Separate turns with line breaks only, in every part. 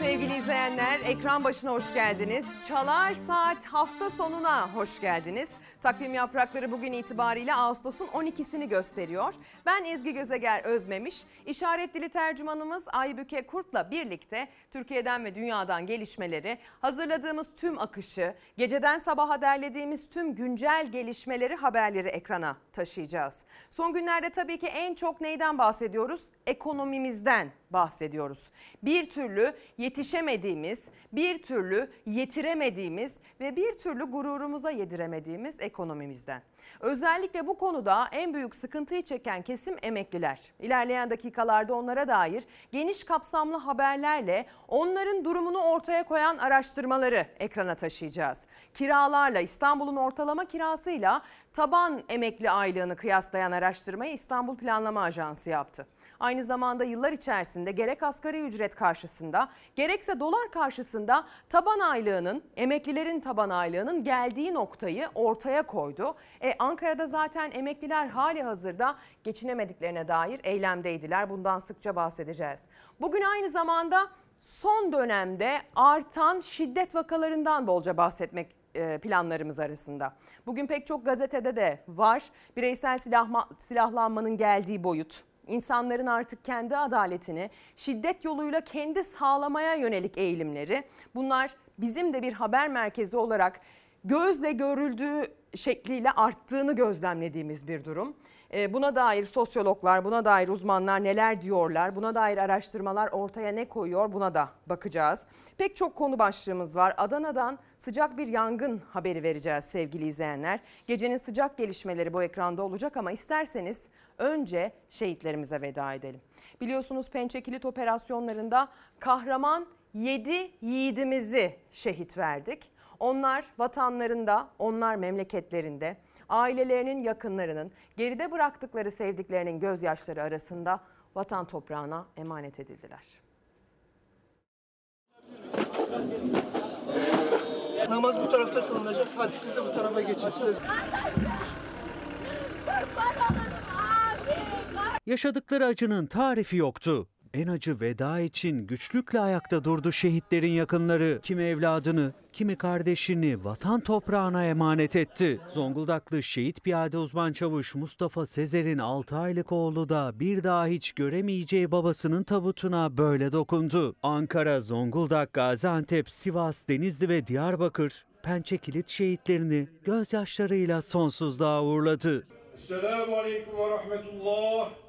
Sevgili izleyenler. Ekran başına hoş geldiniz. Çalar Saat hafta sonuna hoş geldiniz. Takvim yaprakları bugün itibariyle Ağustos'un 12'sini gösteriyor. Ben Ezgi Gözeger Özmemiş, işaret dili tercümanımız Aybüke Kurt'la birlikte Türkiye'den ve dünyadan gelişmeleri, hazırladığımız tüm akışı, geceden sabaha derlediğimiz tüm güncel gelişmeleri, haberleri ekrana taşıyacağız. Son günlerde tabii ki en çok neyden bahsediyoruz? Ekonomimizden bahsediyoruz. Bir türlü yetişemediğimiz, bir türlü yetiremediğimiz ve bir türlü gururumuza yediremediğimiz ekonomimizden. Özellikle bu konuda en büyük sıkıntıyı çeken kesim emekliler. İlerleyen dakikalarda onlara dair geniş kapsamlı haberlerle onların durumunu ortaya koyan araştırmaları ekrana taşıyacağız. Kiralarla İstanbul'un ortalama kirasıyla taban emekli aylığını kıyaslayan araştırmayı İstanbul Planlama Ajansı yaptı. Aynı zamanda yıllar içerisinde gerek asgari ücret karşısında gerekse dolar karşısında taban aylığının, emeklilerin taban aylığının geldiği noktayı ortaya koydu. E, Ankara'da zaten emekliler hali hazırda geçinemediklerine dair eylemdeydiler. Bundan sıkça bahsedeceğiz. Bugün aynı zamanda son dönemde artan şiddet vakalarından bolca bahsetmek e, planlarımız arasında. Bugün pek çok gazetede de var. Bireysel silahma, silahlanmanın geldiği boyut, insanların artık kendi adaletini şiddet yoluyla kendi sağlamaya yönelik eğilimleri. Bunlar bizim de bir haber merkezi olarak gözle görüldüğü şekliyle arttığını gözlemlediğimiz bir durum. Ee, buna dair sosyologlar, buna dair uzmanlar neler diyorlar, buna dair araştırmalar ortaya ne koyuyor buna da bakacağız. Pek çok konu başlığımız var. Adana'dan sıcak bir yangın haberi vereceğiz sevgili izleyenler. Gecenin sıcak gelişmeleri bu ekranda olacak ama isterseniz önce şehitlerimize veda edelim. Biliyorsunuz Pençe Kilit operasyonlarında kahraman 7 yiğidimizi şehit verdik. Onlar vatanlarında, onlar memleketlerinde, ailelerinin yakınlarının, geride bıraktıkları sevdiklerinin gözyaşları arasında vatan toprağına emanet edildiler.
Namaz bu tarafta kılınacak. Hadi siz de bu tarafa geçin. Siz...
Yaşadıkları acının tarifi yoktu. En acı veda için güçlükle ayakta durdu şehitlerin yakınları. Kimi evladını, kimi kardeşini vatan toprağına emanet etti. Zonguldaklı şehit piyade uzman çavuş Mustafa Sezer'in 6 aylık oğlu da bir daha hiç göremeyeceği babasının tabutuna böyle dokundu. Ankara, Zonguldak, Gaziantep, Sivas, Denizli ve Diyarbakır Pençe Kilit şehitlerini gözyaşlarıyla sonsuzluğa uğurladı.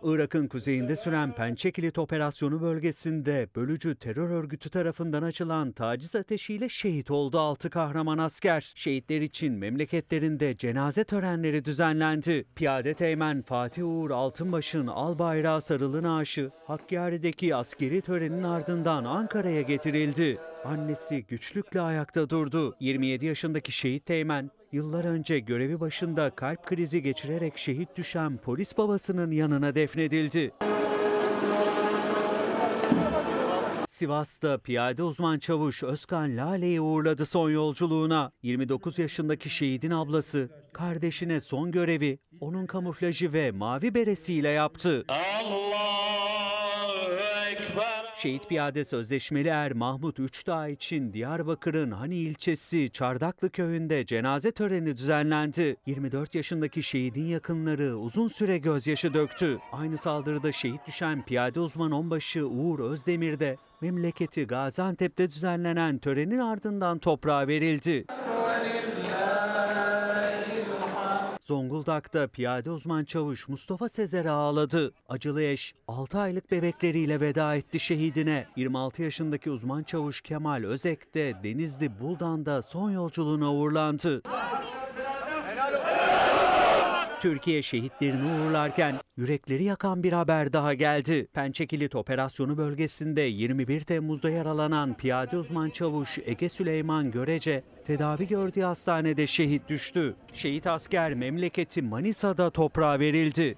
Irak'ın kuzeyinde süren Pençe Kilit operasyonu bölgesinde bölücü terör örgütü tarafından açılan taciz ateşiyle şehit oldu 6 kahraman asker. Şehitler için memleketlerinde cenaze törenleri düzenlendi. Piyade Teğmen Fatih Uğur Altınbaş'ın al bayrağı sarılı naaşı Hakkari'deki askeri törenin ardından Ankara'ya getirildi. Annesi güçlükle ayakta durdu. 27 yaşındaki şehit Teğmen Yıllar önce görevi başında kalp krizi geçirerek şehit düşen polis babasının yanına defnedildi. Sivas'ta piyade uzman çavuş Özkan Lale'yi uğurladı son yolculuğuna. 29 yaşındaki şehidin ablası kardeşine son görevi onun kamuflajı ve mavi beresiyle yaptı.
Ekber.
Şehit piyade sözleşmeli er Mahmut Üçdağ için Diyarbakır'ın Hani ilçesi Çardaklı köyünde cenaze töreni düzenlendi. 24 yaşındaki şehidin yakınları uzun süre gözyaşı döktü. Aynı saldırıda şehit düşen piyade uzman onbaşı Uğur Özdemir de memleketi Gaziantep'te düzenlenen törenin ardından toprağa verildi. Zonguldak'ta piyade uzman çavuş Mustafa Sezer ağladı. Acılı eş 6 aylık bebekleriyle veda etti şehidine. 26 yaşındaki uzman çavuş Kemal Özek de Denizli Buldan'da son yolculuğuna uğurlandı. Türkiye şehitlerini uğurlarken yürekleri yakan bir haber daha geldi. Pençekilit operasyonu bölgesinde 21 Temmuz'da yaralanan piyade uzman çavuş Ege Süleyman Görece tedavi gördüğü hastanede şehit düştü. Şehit asker memleketi Manisa'da toprağa verildi.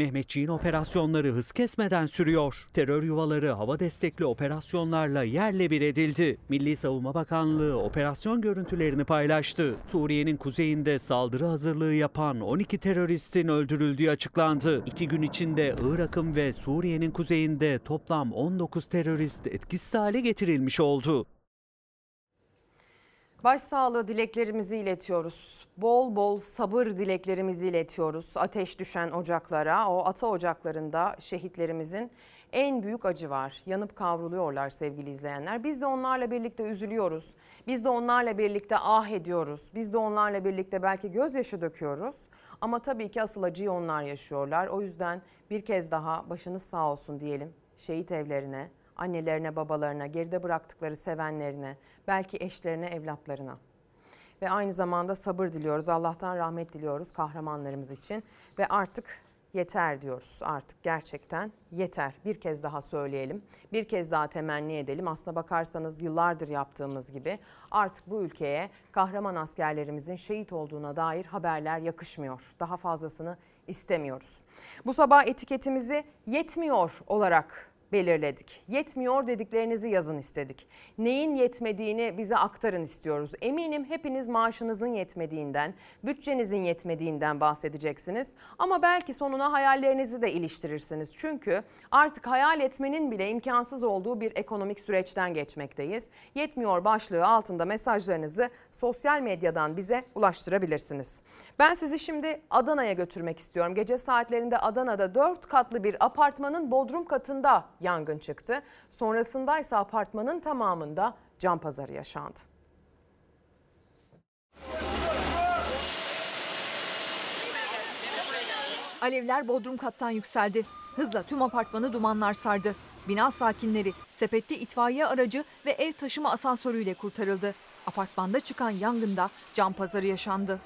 Mehmetçiğin operasyonları hız kesmeden sürüyor. Terör yuvaları hava destekli operasyonlarla yerle bir edildi. Milli Savunma Bakanlığı operasyon görüntülerini paylaştı. Suriye'nin kuzeyinde saldırı hazırlığı yapan 12 teröristin öldürüldüğü açıklandı. İki gün içinde Irak'ın ve Suriye'nin kuzeyinde toplam 19 terörist etkisiz hale getirilmiş oldu.
Başsağlığı dileklerimizi iletiyoruz. Bol bol sabır dileklerimizi iletiyoruz. Ateş düşen ocaklara, o ata ocaklarında şehitlerimizin en büyük acı var. Yanıp kavruluyorlar sevgili izleyenler. Biz de onlarla birlikte üzülüyoruz. Biz de onlarla birlikte ah ediyoruz. Biz de onlarla birlikte belki gözyaşı döküyoruz. Ama tabii ki asıl acıyı onlar yaşıyorlar. O yüzden bir kez daha başınız sağ olsun diyelim şehit evlerine, annelerine, babalarına, geride bıraktıkları sevenlerine, belki eşlerine, evlatlarına. Ve aynı zamanda sabır diliyoruz. Allah'tan rahmet diliyoruz kahramanlarımız için. Ve artık yeter diyoruz. Artık gerçekten yeter. Bir kez daha söyleyelim. Bir kez daha temenni edelim. Aslına bakarsanız yıllardır yaptığımız gibi artık bu ülkeye kahraman askerlerimizin şehit olduğuna dair haberler yakışmıyor. Daha fazlasını istemiyoruz. Bu sabah etiketimizi yetmiyor olarak belirledik. Yetmiyor dediklerinizi yazın istedik. Neyin yetmediğini bize aktarın istiyoruz. Eminim hepiniz maaşınızın yetmediğinden, bütçenizin yetmediğinden bahsedeceksiniz. Ama belki sonuna hayallerinizi de iliştirirsiniz. Çünkü artık hayal etmenin bile imkansız olduğu bir ekonomik süreçten geçmekteyiz. Yetmiyor başlığı altında mesajlarınızı sosyal medyadan bize ulaştırabilirsiniz. Ben sizi şimdi Adana'ya götürmek istiyorum. Gece saatlerinde Adana'da 4 katlı bir apartmanın bodrum katında yangın çıktı. Sonrasında ise apartmanın tamamında can pazarı yaşandı.
Alevler bodrum kattan yükseldi. Hızla tüm apartmanı dumanlar sardı. Bina sakinleri sepetli itfaiye aracı ve ev taşıma asansörüyle kurtarıldı. Apartmanda çıkan yangında can pazarı yaşandı.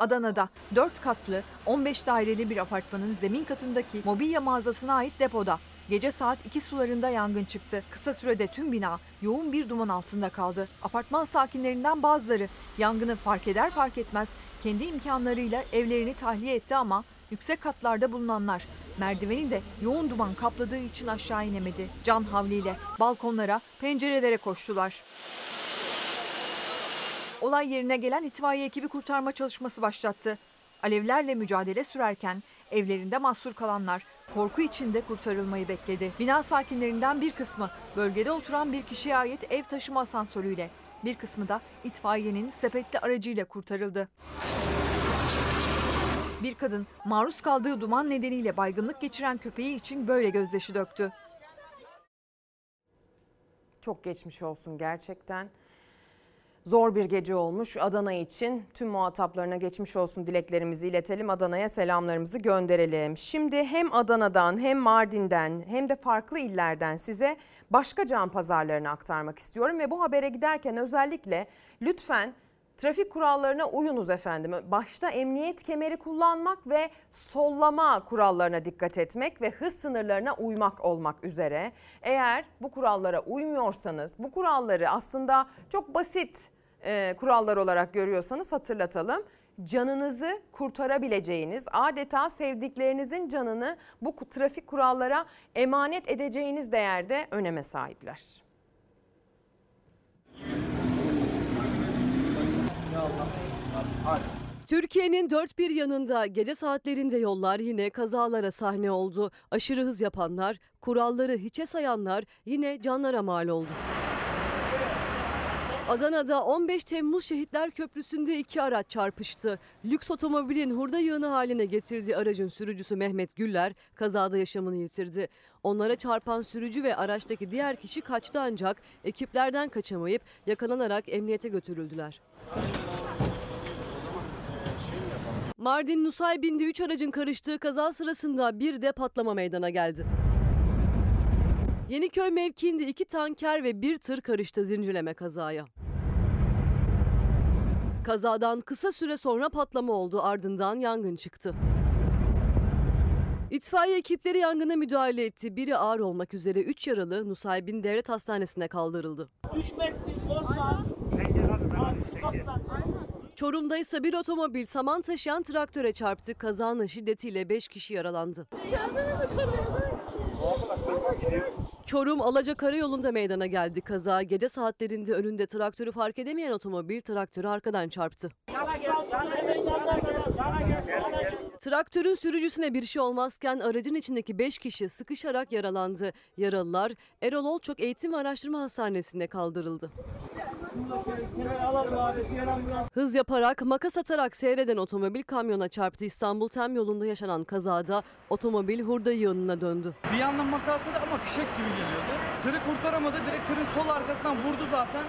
Adana'da 4 katlı 15 daireli bir apartmanın zemin katındaki mobilya mağazasına ait depoda gece saat 2 sularında yangın çıktı. Kısa sürede tüm bina yoğun bir duman altında kaldı. Apartman sakinlerinden bazıları yangını fark eder fark etmez kendi imkanlarıyla evlerini tahliye etti ama yüksek katlarda bulunanlar merdiveni de yoğun duman kapladığı için aşağı inemedi. Can havliyle balkonlara, pencerelere koştular. Olay yerine gelen itfaiye ekibi kurtarma çalışması başlattı. Alevlerle mücadele sürerken evlerinde mahsur kalanlar korku içinde kurtarılmayı bekledi. Bina sakinlerinden bir kısmı bölgede oturan bir kişiye ait ev taşıma asansörüyle, bir kısmı da itfaiyenin sepetli aracıyla kurtarıldı. Bir kadın maruz kaldığı duman nedeniyle baygınlık geçiren köpeği için böyle gözyaşı döktü.
Çok geçmiş olsun gerçekten. Zor bir gece olmuş Adana için. Tüm muhataplarına geçmiş olsun dileklerimizi iletelim. Adana'ya selamlarımızı gönderelim. Şimdi hem Adana'dan hem Mardin'den hem de farklı illerden size başka can pazarlarını aktarmak istiyorum. Ve bu habere giderken özellikle lütfen trafik kurallarına uyunuz efendim. Başta emniyet kemeri kullanmak ve sollama kurallarına dikkat etmek ve hız sınırlarına uymak olmak üzere. Eğer bu kurallara uymuyorsanız bu kuralları aslında çok basit e, kurallar olarak görüyorsanız hatırlatalım. Canınızı kurtarabileceğiniz, adeta sevdiklerinizin canını bu trafik kurallara emanet edeceğiniz değerde öneme sahipler.
Türkiye'nin dört bir yanında gece saatlerinde yollar yine kazalara sahne oldu. Aşırı hız yapanlar, kuralları hiçe sayanlar yine canlara mal oldu. Adana'da 15 Temmuz Şehitler Köprüsü'nde iki araç çarpıştı. Lüks otomobilin hurda yığını haline getirdiği aracın sürücüsü Mehmet Güller kazada yaşamını yitirdi. Onlara çarpan sürücü ve araçtaki diğer kişi kaçtı ancak ekiplerden kaçamayıp yakalanarak emniyete götürüldüler. Mardin Nusaybin'de 3 aracın karıştığı kaza sırasında bir de patlama meydana geldi. Yeniköy mevkiinde iki tanker ve bir tır karıştı zincirleme kazaya. Kazadan kısa süre sonra patlama oldu ardından yangın çıktı. İtfaiye ekipleri yangına müdahale etti. Biri ağır olmak üzere 3 yaralı Nusaybin Devlet Hastanesi'ne kaldırıldı.
Düşmezsin korkma. Abi şu kapıdan.
Çorum'da ise bir otomobil saman taşıyan traktöre çarptı. Kazanın şiddetiyle 5 kişi yaralandı. Çorum Alaca Karayolu'nda meydana geldi. Kaza gece saatlerinde önünde traktörü fark edemeyen otomobil traktörü arkadan çarptı. Traktörün sürücüsüne bir şey olmazken aracın içindeki 5 kişi sıkışarak yaralandı. Yaralılar Erol Olçok Eğitim ve Araştırma Hastanesi'ne kaldırıldı. Hız yaparak makas atarak seyreden otomobil kamyona çarptı. İstanbul Tem yolunda yaşanan kazada otomobil hurda yığınına döndü.
Bir yandan makasladı ama fişek gibi geliyordu. Tırı kurtaramadı. Direkt tırın sol arkasından vurdu zaten.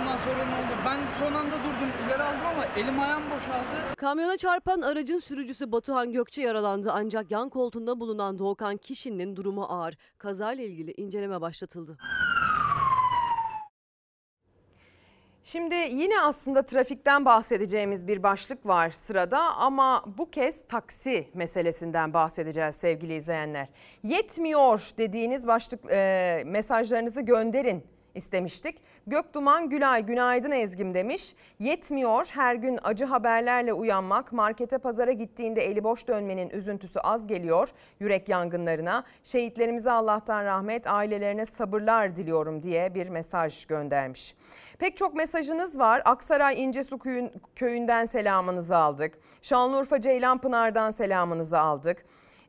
Ondan sonra ne oldu? Ben son anda durdum. ileri aldım ama elim ayağım boşaldı.
Kamyona çarpan aracın sürücüsü Batuhan Gökçe yaralandı ancak yan koltuğunda bulunan Doğukan Kişin'in durumu ağır. Kazayla ilgili inceleme başlatıldı.
Şimdi yine aslında trafikten bahsedeceğimiz bir başlık var sırada ama bu kez taksi meselesinden bahsedeceğiz sevgili izleyenler. Yetmiyor dediğiniz başlık e, mesajlarınızı gönderin istemiştik. Gökduman Gülay günaydın Ezgim demiş. Yetmiyor her gün acı haberlerle uyanmak, markete pazara gittiğinde eli boş dönmenin üzüntüsü az geliyor yürek yangınlarına. Şehitlerimize Allah'tan rahmet, ailelerine sabırlar diliyorum diye bir mesaj göndermiş. Pek çok mesajınız var. Aksaray İncesu köyün- köyünden selamınızı aldık. Şanlıurfa Ceylanpınar'dan selamınızı aldık.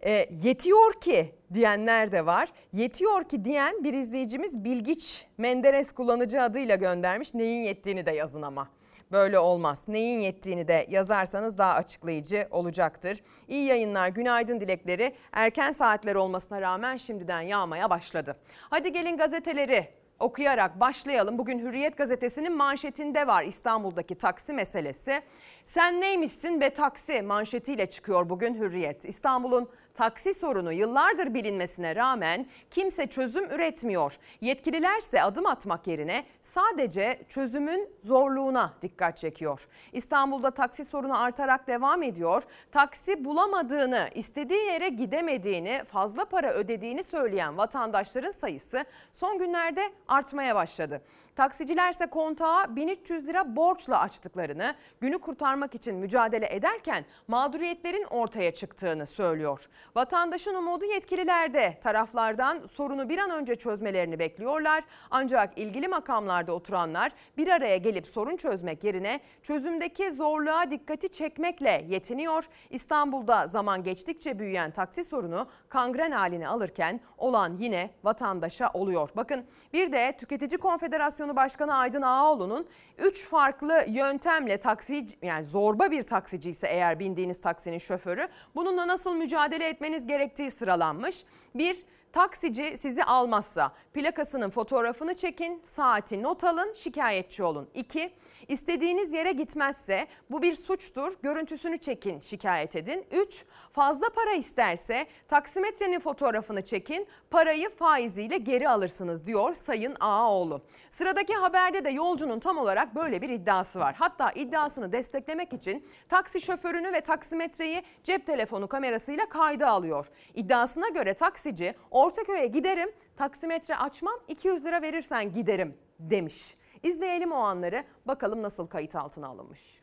E, yetiyor ki diyenler de var. Yetiyor ki diyen bir izleyicimiz Bilgiç Menderes kullanıcı adıyla göndermiş. Neyin yettiğini de yazın ama. Böyle olmaz. Neyin yettiğini de yazarsanız daha açıklayıcı olacaktır. İyi yayınlar, günaydın dilekleri erken saatler olmasına rağmen şimdiden yağmaya başladı. Hadi gelin gazeteleri okuyarak başlayalım. Bugün Hürriyet gazetesinin manşetinde var İstanbul'daki taksi meselesi. Sen neymişsin be taksi manşetiyle çıkıyor bugün Hürriyet. İstanbul'un taksi sorunu yıllardır bilinmesine rağmen kimse çözüm üretmiyor. Yetkililerse adım atmak yerine sadece çözümün zorluğuna dikkat çekiyor. İstanbul'da taksi sorunu artarak devam ediyor. Taksi bulamadığını, istediği yere gidemediğini, fazla para ödediğini söyleyen vatandaşların sayısı son günlerde artmaya başladı. Taksicilerse kontağı 1300 lira borçla açtıklarını, günü kurtarmak için mücadele ederken mağduriyetlerin ortaya çıktığını söylüyor. Vatandaşın umudu yetkililerde. Taraflardan sorunu bir an önce çözmelerini bekliyorlar. Ancak ilgili makamlarda oturanlar bir araya gelip sorun çözmek yerine çözümdeki zorluğa dikkati çekmekle yetiniyor. İstanbul'da zaman geçtikçe büyüyen taksi sorunu kangren halini alırken olan yine vatandaşa oluyor. Bakın bir de Tüketici Konfederasyonu Başkanı Aydın Ağaoğlu'nun 3 farklı yöntemle taksi yani zorba bir taksici ise eğer bindiğiniz taksinin şoförü bununla nasıl mücadele etmeniz gerektiği sıralanmış. Bir Taksici sizi almazsa plakasının fotoğrafını çekin, saati not alın, şikayetçi olun. 2. İstediğiniz yere gitmezse bu bir suçtur, görüntüsünü çekin, şikayet edin. 3. Fazla para isterse taksimetrenin fotoğrafını çekin, parayı faiziyle geri alırsınız diyor Sayın Ağaoğlu. Sıradaki haberde de yolcunun tam olarak böyle bir iddiası var. Hatta iddiasını desteklemek için taksi şoförünü ve taksimetreyi cep telefonu kamerasıyla kayda alıyor. İddiasına göre taksici Ortaköy'e giderim, taksimetre açmam 200 lira verirsen giderim demiş. İzleyelim o anları bakalım nasıl kayıt altına alınmış.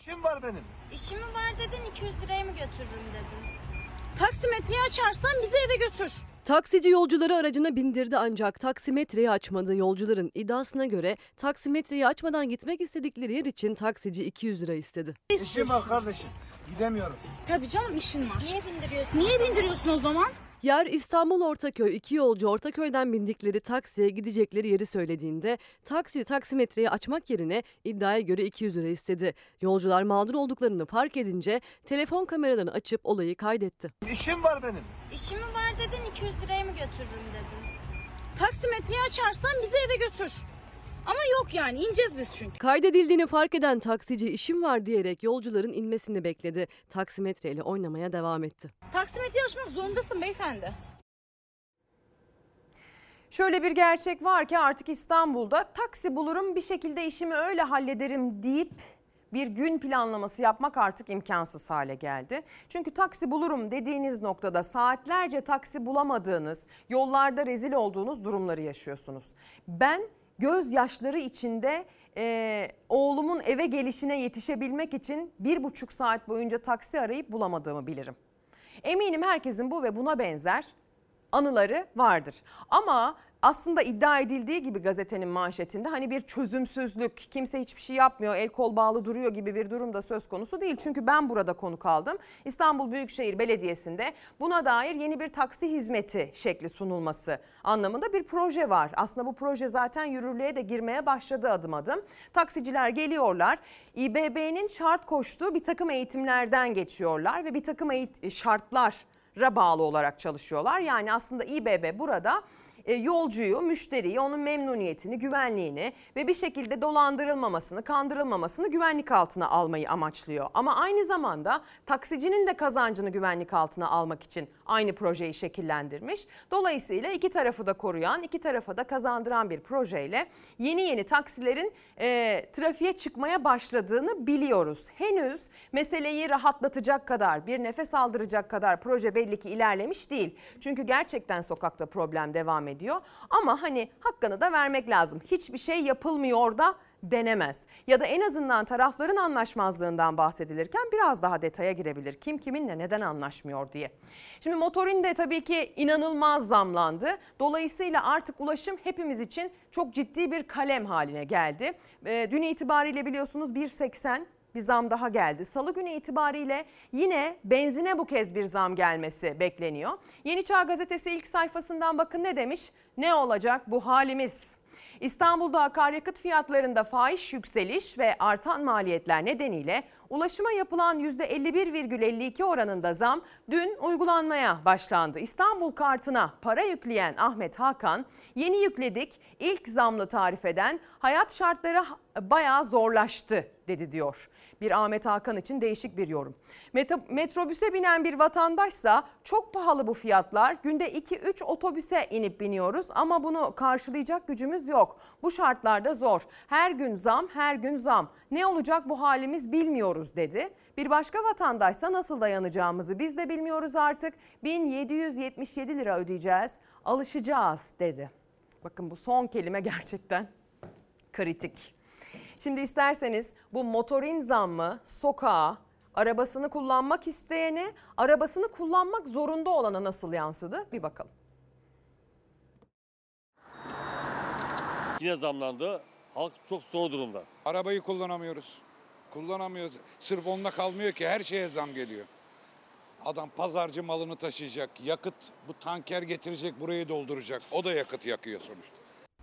İşim var benim.
İşimi var dedin 200 liraya mı götürürüm dedin. Taksimetreyi açarsan bizi eve götür.
Taksici yolcuları aracına bindirdi ancak taksimetreyi açmadı. Yolcuların iddiasına göre taksimetreyi açmadan gitmek istedikleri yer için taksici 200 lira istedi.
İşim var kardeşim. Gidemiyorum.
Tabii canım işin var.
Niye bindiriyorsun?
Niye bindiriyorsun o zaman?
Yer İstanbul Ortaköy. İki yolcu Ortaköy'den bindikleri taksiye gidecekleri yeri söylediğinde taksi taksimetreyi açmak yerine iddiaya göre 200 lira istedi. Yolcular mağdur olduklarını fark edince telefon kameralarını açıp olayı kaydetti.
İşim var benim.
İşimi var dedin 200 liraya mı götürürüm dedin. Taksimetreyi açarsan bizi eve götür. Ama yok yani ineceğiz biz çünkü.
Kaydedildiğini fark eden taksici işim var diyerek yolcuların inmesini bekledi. Taksimetreyle oynamaya devam etti.
Taksimetreyi açmak zorundasın beyefendi.
Şöyle bir gerçek var ki artık İstanbul'da taksi bulurum bir şekilde işimi öyle hallederim deyip bir gün planlaması yapmak artık imkansız hale geldi. Çünkü taksi bulurum dediğiniz noktada saatlerce taksi bulamadığınız, yollarda rezil olduğunuz durumları yaşıyorsunuz. Ben gözyaşları içinde e, oğlumun eve gelişine yetişebilmek için bir buçuk saat boyunca taksi arayıp bulamadığımı bilirim. Eminim herkesin bu ve buna benzer anıları vardır. Ama aslında iddia edildiği gibi gazetenin manşetinde hani bir çözümsüzlük, kimse hiçbir şey yapmıyor, el kol bağlı duruyor gibi bir durum da söz konusu değil. Çünkü ben burada konuk aldım. İstanbul Büyükşehir Belediyesi'nde buna dair yeni bir taksi hizmeti şekli sunulması anlamında bir proje var. Aslında bu proje zaten yürürlüğe de girmeye başladı adım adım. Taksiciler geliyorlar, İBB'nin şart koştuğu bir takım eğitimlerden geçiyorlar ve bir takım şartlara bağlı olarak çalışıyorlar. Yani aslında İBB burada e, yolcuyu, müşteriyi, onun memnuniyetini, güvenliğini ve bir şekilde dolandırılmamasını, kandırılmamasını güvenlik altına almayı amaçlıyor. Ama aynı zamanda taksicinin de kazancını güvenlik altına almak için aynı projeyi şekillendirmiş. Dolayısıyla iki tarafı da koruyan, iki tarafa da kazandıran bir projeyle yeni yeni taksilerin e, trafiğe çıkmaya başladığını biliyoruz. Henüz meseleyi rahatlatacak kadar, bir nefes aldıracak kadar proje belli ki ilerlemiş değil. Çünkü gerçekten sokakta problem devam ediyor. Ama hani hakkını da vermek lazım. Hiçbir şey yapılmıyor da denemez. Ya da en azından tarafların anlaşmazlığından bahsedilirken biraz daha detaya girebilir. Kim kiminle neden anlaşmıyor diye. Şimdi motorin de tabii ki inanılmaz zamlandı. Dolayısıyla artık ulaşım hepimiz için çok ciddi bir kalem haline geldi. Ee, dün itibariyle biliyorsunuz 1.80 bir zam daha geldi. Salı günü itibariyle yine benzine bu kez bir zam gelmesi bekleniyor. Yeni Çağ Gazetesi ilk sayfasından bakın ne demiş? Ne olacak bu halimiz? İstanbul'da akaryakıt fiyatlarında fahiş yükseliş ve artan maliyetler nedeniyle ulaşıma yapılan %51,52 oranında zam dün uygulanmaya başlandı. İstanbul kartına para yükleyen Ahmet Hakan yeni yükledik ilk zamlı tarif eden hayat şartları bayağı zorlaştı dedi diyor. Bir Ahmet Hakan için değişik bir yorum. Metrobüse binen bir vatandaşsa çok pahalı bu fiyatlar. Günde 2-3 otobüse inip biniyoruz ama bunu karşılayacak gücümüz yok. Bu şartlarda zor. Her gün zam, her gün zam. Ne olacak bu halimiz bilmiyoruz dedi. Bir başka vatandaşsa nasıl dayanacağımızı biz de bilmiyoruz artık. 1777 lira ödeyeceğiz. Alışacağız dedi. Bakın bu son kelime gerçekten kritik. Şimdi isterseniz bu motorin zammı sokağa, arabasını kullanmak isteyene, arabasını kullanmak zorunda olana nasıl yansıdı bir bakalım.
Yine zamlandı. Halk çok zor durumda.
Arabayı kullanamıyoruz. Kullanamıyoruz. Sırf onunla kalmıyor ki her şeye zam geliyor. Adam pazarcı malını taşıyacak. Yakıt bu tanker getirecek burayı dolduracak. O da yakıt yakıyor sonuçta.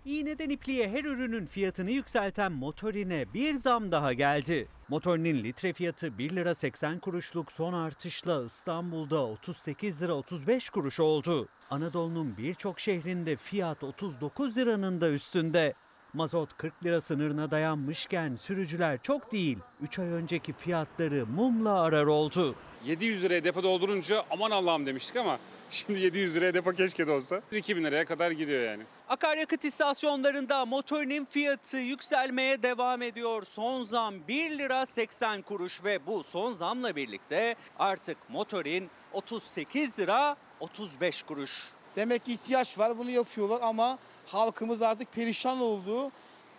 İğneden ipliğe her ürünün fiyatını yükselten motorine bir zam daha geldi. Motorinin litre fiyatı 1 lira 80 kuruşluk son artışla İstanbul'da 38 lira 35 kuruş oldu. Anadolu'nun birçok şehrinde fiyat 39 liranın da üstünde. Mazot 40 lira sınırına dayanmışken sürücüler çok değil 3 ay önceki fiyatları mumla arar oldu.
700 liraya depo doldurunca aman Allah'ım demiştik ama şimdi 700 liraya depo keşke de olsa. 2000 liraya kadar gidiyor yani.
Akaryakıt istasyonlarında motorinin fiyatı yükselmeye devam ediyor. Son zam 1 lira 80 kuruş ve bu son zamla birlikte artık motorin 38 lira 35 kuruş.
Demek ki ihtiyaç var bunu yapıyorlar ama halkımız artık perişan oldu.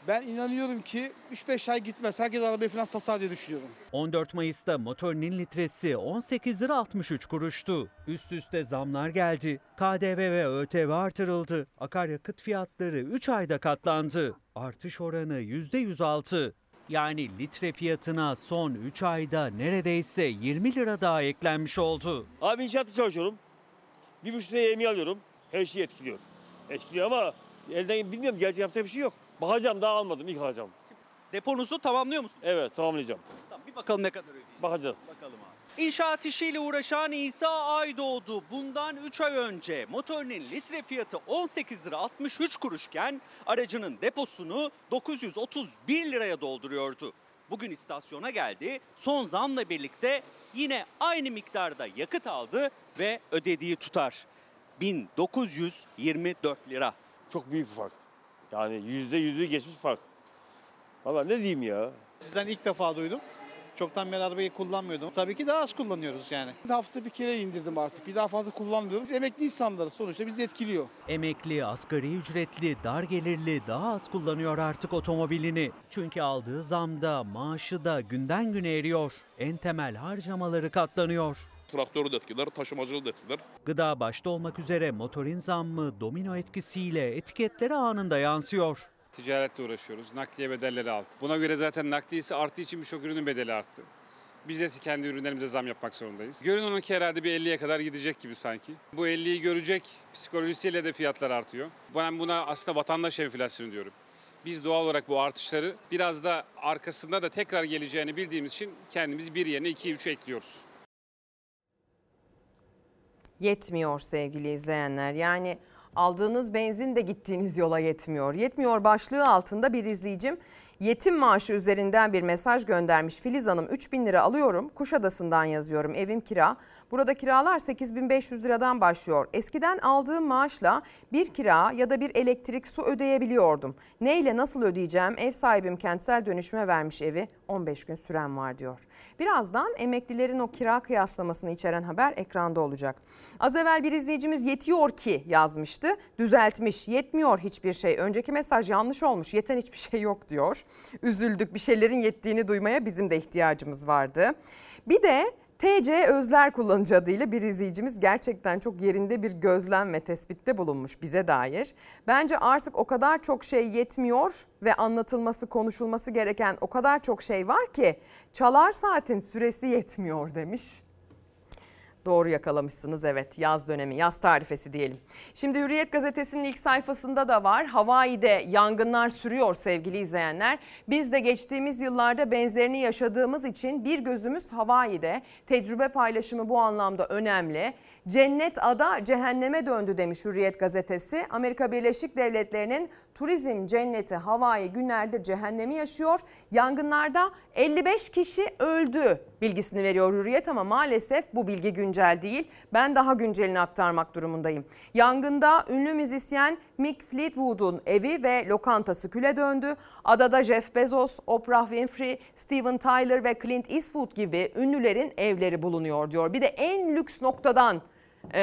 Ben inanıyorum ki 3-5 ay gitmez. Herkes arabayı falan satar diye düşünüyorum.
14 Mayıs'ta motorinin litresi 18 lira 63 kuruştu. Üst üste zamlar geldi. KDV ve ÖTV artırıldı. Akaryakıt fiyatları 3 ayda katlandı. Artış oranı %106. Yani litre fiyatına son 3 ayda neredeyse 20 lira daha eklenmiş oldu.
Abi inşaatta çalışıyorum. Bir buçuk liraya yemeği alıyorum. Her şeyi etkiliyor. Etkiliyor ama elden bilmiyorum gerçi yapacak bir şey yok. Bakacağım daha almadım ilk alacağım.
Deponuzu tamamlıyor musun?
Evet tamamlayacağım.
Tamam, bir bakalım ne kadar ödeyeceğiz.
Bakacağız.
Bakalım abi. İnşaat işiyle uğraşan İsa Aydoğdu bundan 3 ay önce motorinin litre fiyatı 18 lira 63 kuruşken aracının deposunu 931 liraya dolduruyordu. Bugün istasyona geldi. Son zamla birlikte yine aynı miktarda yakıt aldı ve ödediği tutar 1924 lira.
Çok büyük bir fark. Yani yüzde yüzü geçmiş fark. Valla ne diyeyim ya.
Sizden ilk defa duydum.
Çoktan beri arabayı kullanmıyordum. Tabii ki daha az kullanıyoruz yani.
Hafta bir kere indirdim artık. Bir daha fazla kullanmıyorum. Emekli insanlarız sonuçta bizi etkiliyor.
Emekli, asgari ücretli, dar gelirli daha az kullanıyor artık otomobilini. Çünkü aldığı zamda, maaşı da günden güne eriyor. En temel harcamaları katlanıyor.
Traktörü de etkiler, taşımacılığı da etkiler.
Gıda başta olmak üzere motorin zammı domino etkisiyle etiketlere anında yansıyor.
Ticaretle uğraşıyoruz. Nakliye bedelleri arttı. Buna göre zaten nakliyesi arttığı için birçok ürünün bedeli arttı. Biz de kendi ürünlerimize zam yapmak zorundayız. Görünen o ki herhalde bir 50'ye kadar gidecek gibi sanki. Bu 50'yi görecek psikolojisiyle de fiyatlar artıyor. Ben buna aslında vatandaş enflasyonu diyorum. Biz doğal olarak bu artışları biraz da arkasında da tekrar geleceğini bildiğimiz için kendimiz bir yerine 2 3 ekliyoruz.
Yetmiyor sevgili izleyenler. Yani aldığınız benzin de gittiğiniz yola yetmiyor. Yetmiyor başlığı altında bir izleyicim yetim maaşı üzerinden bir mesaj göndermiş. Filiz Hanım 3000 lira alıyorum. Kuşadası'ndan yazıyorum. Evim kira. Burada kiralar 8500 liradan başlıyor. Eskiden aldığım maaşla bir kira ya da bir elektrik su ödeyebiliyordum. Neyle nasıl ödeyeceğim? Ev sahibim kentsel dönüşüme vermiş evi. 15 gün süren var diyor. Birazdan emeklilerin o kira kıyaslamasını içeren haber ekranda olacak. Az evvel bir izleyicimiz yetiyor ki yazmıştı. Düzeltmiş. Yetmiyor hiçbir şey. Önceki mesaj yanlış olmuş. Yeten hiçbir şey yok diyor. Üzüldük. Bir şeylerin yettiğini duymaya bizim de ihtiyacımız vardı. Bir de TC Özler kullanıcı adıyla bir izleyicimiz gerçekten çok yerinde bir gözlem ve tespitte bulunmuş bize dair. Bence artık o kadar çok şey yetmiyor ve anlatılması, konuşulması gereken o kadar çok şey var ki çalar saatin süresi yetmiyor demiş. Doğru yakalamışsınız evet yaz dönemi yaz tarifesi diyelim. Şimdi Hürriyet gazetesinin ilk sayfasında da var. Hawaii'de yangınlar sürüyor sevgili izleyenler. Biz de geçtiğimiz yıllarda benzerini yaşadığımız için bir gözümüz Hawaii'de. Tecrübe paylaşımı bu anlamda önemli. Cennet ada cehenneme döndü demiş Hürriyet gazetesi. Amerika Birleşik Devletleri'nin turizm cenneti Hawaii günlerdir cehennemi yaşıyor. Yangınlarda 55 kişi öldü bilgisini veriyor Hürriyet ama maalesef bu bilgi güncel değil. Ben daha güncelini aktarmak durumundayım. Yangında ünlü müzisyen Mick Fleetwood'un evi ve lokantası küle döndü. Adada Jeff Bezos, Oprah Winfrey, Steven Tyler ve Clint Eastwood gibi ünlülerin evleri bulunuyor diyor. Bir de en lüks noktadan e,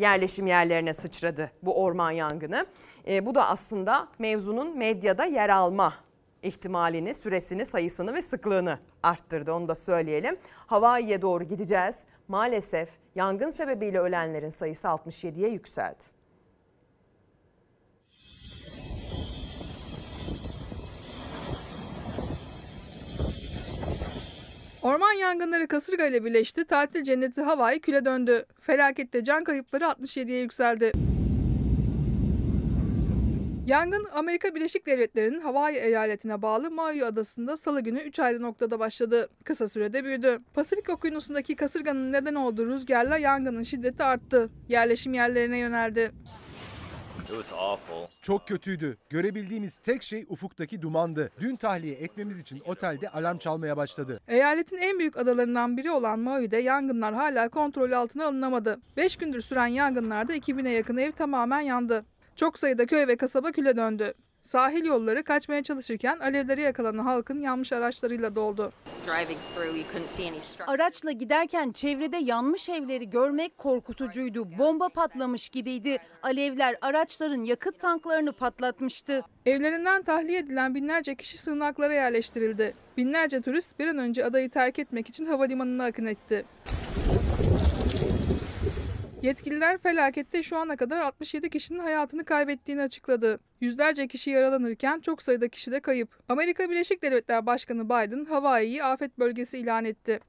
yerleşim yerlerine sıçradı bu orman yangını. E, bu da aslında mevzunun medyada yer alma ihtimalini, süresini, sayısını ve sıklığını arttırdı. Onu da söyleyelim. Hawaii'ye doğru gideceğiz. Maalesef yangın sebebiyle ölenlerin sayısı 67'ye yükseldi.
Orman yangınları kasırga ile birleşti. Tatil cenneti Hawaii küle döndü. Felakette can kayıpları 67'ye yükseldi. Yangın Amerika Birleşik Devletleri'nin Hawaii eyaletine bağlı Maui adasında salı günü 3 ayrı noktada başladı. Kısa sürede büyüdü. Pasifik okyanusundaki kasırganın neden olduğu rüzgarla yangının şiddeti arttı. Yerleşim yerlerine yöneldi.
Çok kötüydü. Görebildiğimiz tek şey ufuktaki dumandı. Dün tahliye etmemiz için otelde alarm çalmaya başladı.
Eyaletin en büyük adalarından biri olan Maui'de yangınlar hala kontrol altına alınamadı. 5 gündür süren yangınlarda 2000'e yakın ev tamamen yandı. Çok sayıda köy ve kasaba küle döndü. Sahil yolları kaçmaya çalışırken alevlere yakalanan halkın yanmış araçlarıyla doldu.
Araçla giderken çevrede yanmış evleri görmek korkutucuydu. Bomba patlamış gibiydi. Alevler araçların yakıt tanklarını patlatmıştı.
Evlerinden tahliye edilen binlerce kişi sığınaklara yerleştirildi. Binlerce turist bir an önce adayı terk etmek için havalimanına akın etti. Yetkililer felakette şu ana kadar 67 kişinin hayatını kaybettiğini açıkladı. Yüzlerce kişi yaralanırken çok sayıda kişi de kayıp. Amerika Birleşik Devletleri Başkanı Biden Hawaii'yi afet bölgesi ilan etti.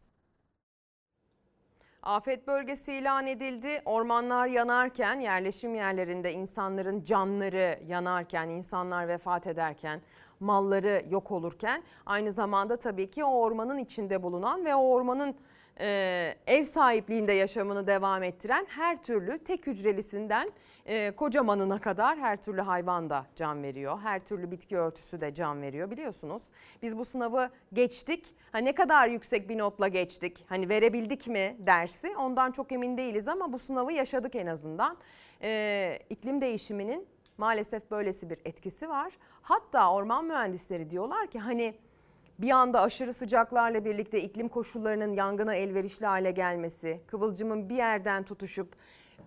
Afet bölgesi ilan edildi. Ormanlar yanarken, yerleşim yerlerinde insanların canları yanarken, insanlar vefat ederken, malları yok olurken aynı zamanda tabii ki o ormanın içinde bulunan ve o ormanın e, ev sahipliğinde yaşamını devam ettiren her türlü tek hücrelisinden e, kocamanına kadar her türlü hayvan da can veriyor. Her türlü bitki örtüsü de can veriyor biliyorsunuz. Biz bu sınavı geçtik. Ha, ne kadar yüksek bir notla geçtik? Hani verebildik mi dersi? Ondan çok emin değiliz ama bu sınavı yaşadık en azından. E, iklim değişiminin maalesef böylesi bir etkisi var. Hatta orman mühendisleri diyorlar ki hani Bir anda aşırı sıcaklarla birlikte iklim koşullarının yangına elverişli hale gelmesi, kıvılcımın bir yerden tutuşup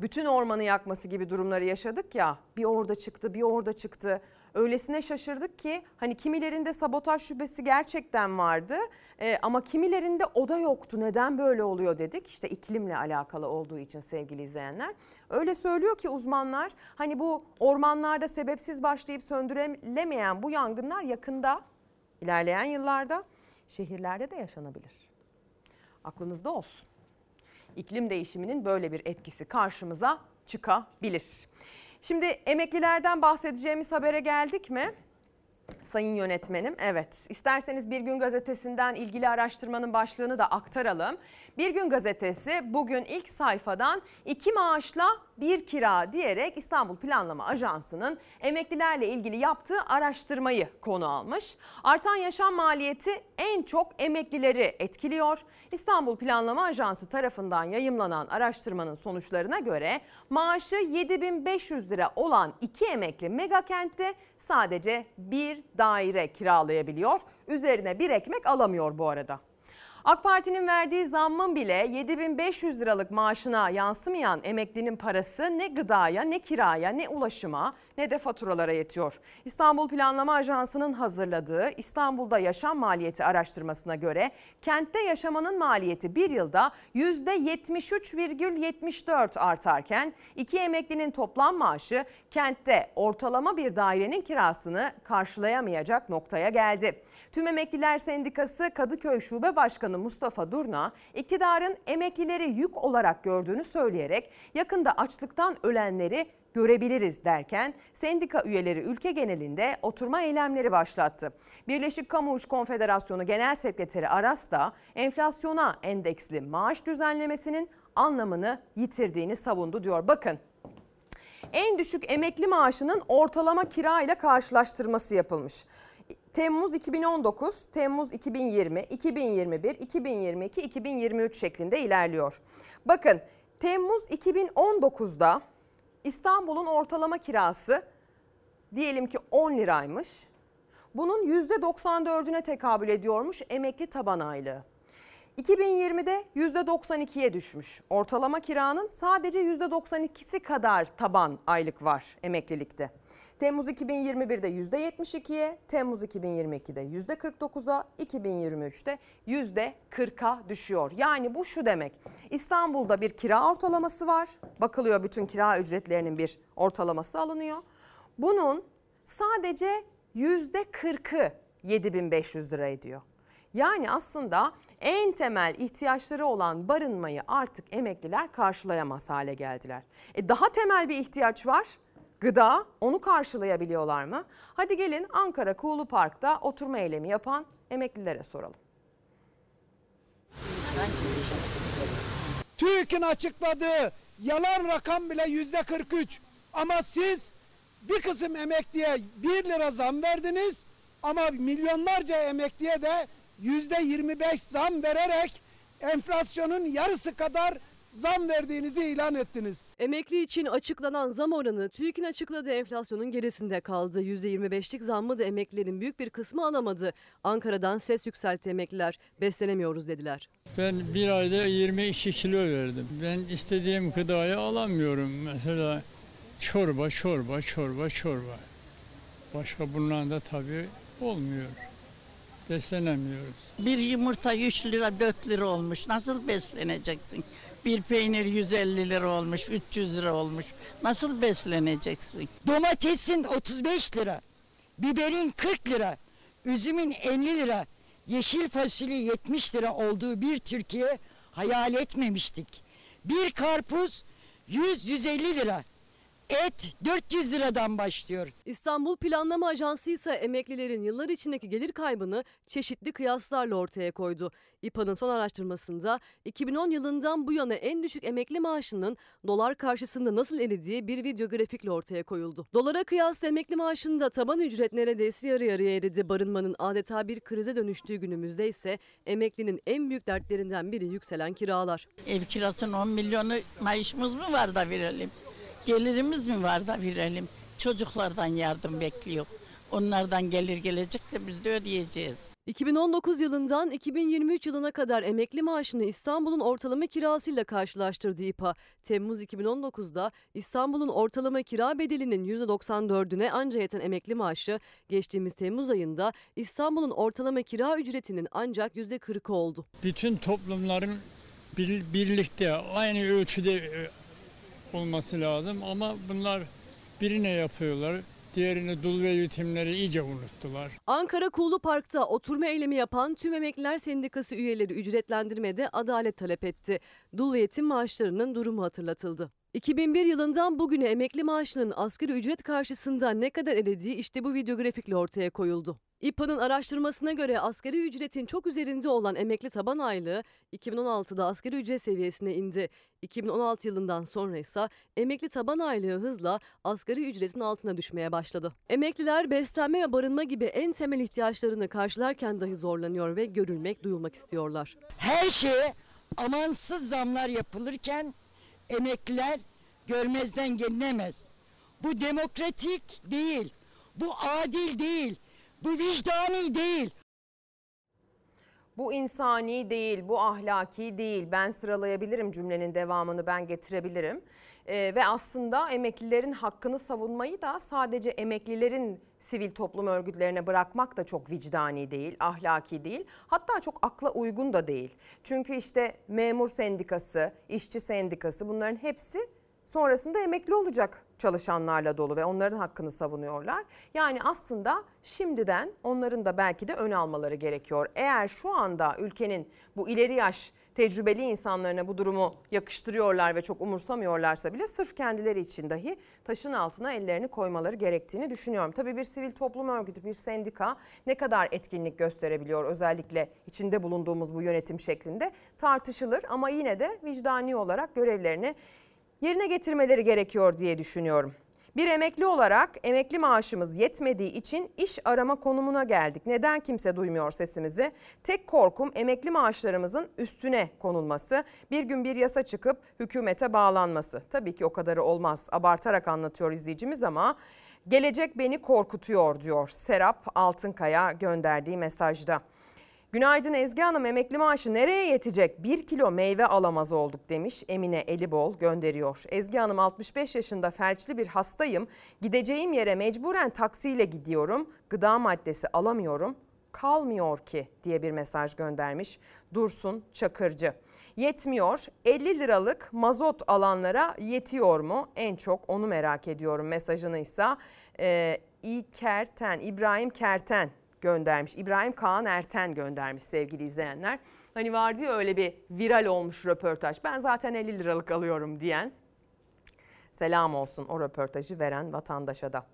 bütün ormanı yakması gibi durumları yaşadık ya. Bir orada çıktı, bir orada çıktı. Öylesine şaşırdık ki hani kimilerinde sabotaj şüphesi gerçekten vardı Ee, ama kimilerinde o da yoktu. Neden böyle oluyor dedik. İşte iklimle alakalı olduğu için sevgili izleyenler. Öyle söylüyor ki uzmanlar hani bu ormanlarda sebepsiz başlayıp söndürülemeyen bu yangınlar yakında ilerleyen yıllarda şehirlerde de yaşanabilir. Aklınızda olsun. İklim değişiminin böyle bir etkisi karşımıza çıkabilir. Şimdi emeklilerden bahsedeceğimiz habere geldik mi? Sayın yönetmenim evet isterseniz Bir Gün Gazetesi'nden ilgili araştırmanın başlığını da aktaralım. Bir Gün Gazetesi bugün ilk sayfadan iki maaşla bir kira diyerek İstanbul Planlama Ajansı'nın emeklilerle ilgili yaptığı araştırmayı konu almış. Artan yaşam maliyeti en çok emeklileri etkiliyor. İstanbul Planlama Ajansı tarafından yayımlanan araştırmanın sonuçlarına göre maaşı 7500 lira olan iki emekli mega kentte sadece bir daire kiralayabiliyor. Üzerine bir ekmek alamıyor bu arada. AK Parti'nin verdiği zammın bile 7500 liralık maaşına yansımayan emeklinin parası ne gıdaya, ne kiraya, ne ulaşıma, ne de faturalara yetiyor. İstanbul Planlama Ajansı'nın hazırladığı İstanbul'da yaşam maliyeti araştırmasına göre kentte yaşamanın maliyeti bir yılda %73,74 artarken iki emeklinin toplam maaşı kentte ortalama bir dairenin kirasını karşılayamayacak noktaya geldi. Tüm Emekliler Sendikası Kadıköy Şube Başkanı Mustafa Durna, iktidarın emeklileri yük olarak gördüğünü söyleyerek yakında açlıktan ölenleri görebiliriz derken sendika üyeleri ülke genelinde oturma eylemleri başlattı. Birleşik Kamu İş Konfederasyonu Genel Sekreteri Aras da enflasyona endeksli maaş düzenlemesinin anlamını yitirdiğini savundu diyor. Bakın en düşük emekli maaşının ortalama kira ile karşılaştırması yapılmış. Temmuz 2019, Temmuz 2020, 2021, 2022, 2023 şeklinde ilerliyor. Bakın Temmuz 2019'da İstanbul'un ortalama kirası diyelim ki 10 liraymış. Bunun %94'üne tekabül ediyormuş emekli taban aylığı. 2020'de %92'ye düşmüş. Ortalama kiranın sadece %92'si kadar taban aylık var emeklilikte. Temmuz 2021'de %72'ye, Temmuz 2022'de %49'a, 2023'te %40'a düşüyor. Yani bu şu demek. İstanbul'da bir kira ortalaması var. Bakılıyor bütün kira ücretlerinin bir ortalaması alınıyor. Bunun sadece %40'ı 7500 lira ediyor. Yani aslında en temel ihtiyaçları olan barınmayı artık emekliler karşılayamaz hale geldiler. E daha temel bir ihtiyaç var. Gıda onu karşılayabiliyorlar mı? Hadi gelin Ankara Kuğulu Park'ta oturma eylemi yapan emeklilere soralım.
TÜİK'in açıkladığı yalan rakam bile yüzde 43. Ama siz bir kısım emekliye 1 lira zam verdiniz ama milyonlarca emekliye de yüzde 25 zam vererek enflasyonun yarısı kadar zam verdiğinizi ilan ettiniz.
Emekli için açıklanan zam oranı TÜİK'in açıkladığı enflasyonun gerisinde kaldı. %25'lik zammı da emeklilerin büyük bir kısmı alamadı. Ankara'dan ses yükseltti emekliler. Beslenemiyoruz dediler.
Ben bir ayda 22 kilo verdim. Ben istediğim gıdayı alamıyorum. Mesela çorba, çorba, çorba, çorba. Başka bundan da tabii olmuyor. Beslenemiyoruz.
Bir yumurta 3 lira 4 lira olmuş. Nasıl besleneceksin? Bir peynir 150 lira olmuş, 300 lira olmuş. Nasıl besleneceksin?
Domatesin 35 lira, biberin 40 lira, üzümün 50 lira, yeşil fasulye 70 lira olduğu bir Türkiye hayal etmemiştik. Bir karpuz 100-150 lira. Et 400 liradan başlıyor.
İstanbul Planlama Ajansı ise emeklilerin yıllar içindeki gelir kaybını çeşitli kıyaslarla ortaya koydu. İPA'nın son araştırmasında 2010 yılından bu yana en düşük emekli maaşının dolar karşısında nasıl eridiği bir video grafikle ortaya koyuldu. Dolara kıyasla emekli maaşında taban ücret neredeyse yarı yarıya eridi. Barınmanın adeta bir krize dönüştüğü günümüzde ise emeklinin en büyük dertlerinden biri yükselen kiralar.
Ev kirasının 10 milyonu maaşımız mı var da verelim? Gelirimiz mi var da verelim? Çocuklardan yardım bekliyor. Onlardan gelir gelecek de biz de ödeyeceğiz.
2019 yılından 2023 yılına kadar emekli maaşını İstanbul'un ortalama kirasıyla karşılaştırdı İPA. Temmuz 2019'da İstanbul'un ortalama kira bedelinin %94'üne anca yeten emekli maaşı geçtiğimiz Temmuz ayında İstanbul'un ortalama kira ücretinin ancak %40'ı oldu.
Bütün toplumların bir- birlikte aynı ölçüde e, olması lazım ama bunlar birine yapıyorlar. Diğerini dul ve yetimleri iyice unuttular.
Ankara Kuğulu Park'ta oturma eylemi yapan tüm emekliler sendikası üyeleri ücretlendirmede adalet talep etti. Dul ve yetim maaşlarının durumu hatırlatıldı. 2001 yılından bugüne emekli maaşının asgari ücret karşısında ne kadar erediği işte bu videografikle ortaya koyuldu. İPA'nın araştırmasına göre asgari ücretin çok üzerinde olan emekli taban aylığı 2016'da asgari ücret seviyesine indi. 2016 yılından sonra ise emekli taban aylığı hızla asgari ücretin altına düşmeye başladı. Emekliler beslenme ve barınma gibi en temel ihtiyaçlarını karşılarken dahi zorlanıyor ve görülmek, duyulmak istiyorlar.
Her şeye amansız zamlar yapılırken emekliler görmezden gelinemez. Bu demokratik değil. Bu adil değil. Bu vicdani değil.
Bu insani değil, bu ahlaki değil. Ben sıralayabilirim cümlenin devamını ben getirebilirim. Ee, ve aslında emeklilerin hakkını savunmayı da sadece emeklilerin sivil toplum örgütlerine bırakmak da çok vicdani değil, ahlaki değil. Hatta çok akla uygun da değil. Çünkü işte memur sendikası, işçi sendikası bunların hepsi sonrasında emekli olacak çalışanlarla dolu ve onların hakkını savunuyorlar. Yani aslında şimdiden onların da belki de ön almaları gerekiyor. Eğer şu anda ülkenin bu ileri yaş tecrübeli insanlarına bu durumu yakıştırıyorlar ve çok umursamıyorlarsa bile sırf kendileri için dahi taşın altına ellerini koymaları gerektiğini düşünüyorum. Tabii bir sivil toplum örgütü, bir sendika ne kadar etkinlik gösterebiliyor özellikle içinde bulunduğumuz bu yönetim şeklinde tartışılır ama yine de vicdani olarak görevlerini yerine getirmeleri gerekiyor diye düşünüyorum. Bir emekli olarak emekli maaşımız yetmediği için iş arama konumuna geldik. Neden kimse duymuyor sesimizi? Tek korkum emekli maaşlarımızın üstüne konulması. Bir gün bir yasa çıkıp hükümete bağlanması. Tabii ki o kadarı olmaz. Abartarak anlatıyor izleyicimiz ama gelecek beni korkutuyor diyor Serap Altınkaya gönderdiği mesajda. Günaydın Ezgi Hanım emekli maaşı nereye yetecek? Bir kilo meyve alamaz olduk demiş Emine Elibol gönderiyor. Ezgi Hanım 65 yaşında felçli bir hastayım. Gideceğim yere mecburen taksiyle gidiyorum. Gıda maddesi alamıyorum. Kalmıyor ki diye bir mesaj göndermiş Dursun Çakırcı. Yetmiyor 50 liralık mazot alanlara yetiyor mu? En çok onu merak ediyorum mesajını ise e, İkerten, İbrahim Kerten göndermiş. İbrahim Kaan Erten göndermiş sevgili izleyenler. Hani vardı ya öyle bir viral olmuş röportaj. Ben zaten 50 liralık alıyorum diyen. Selam olsun o röportajı veren vatandaşa da.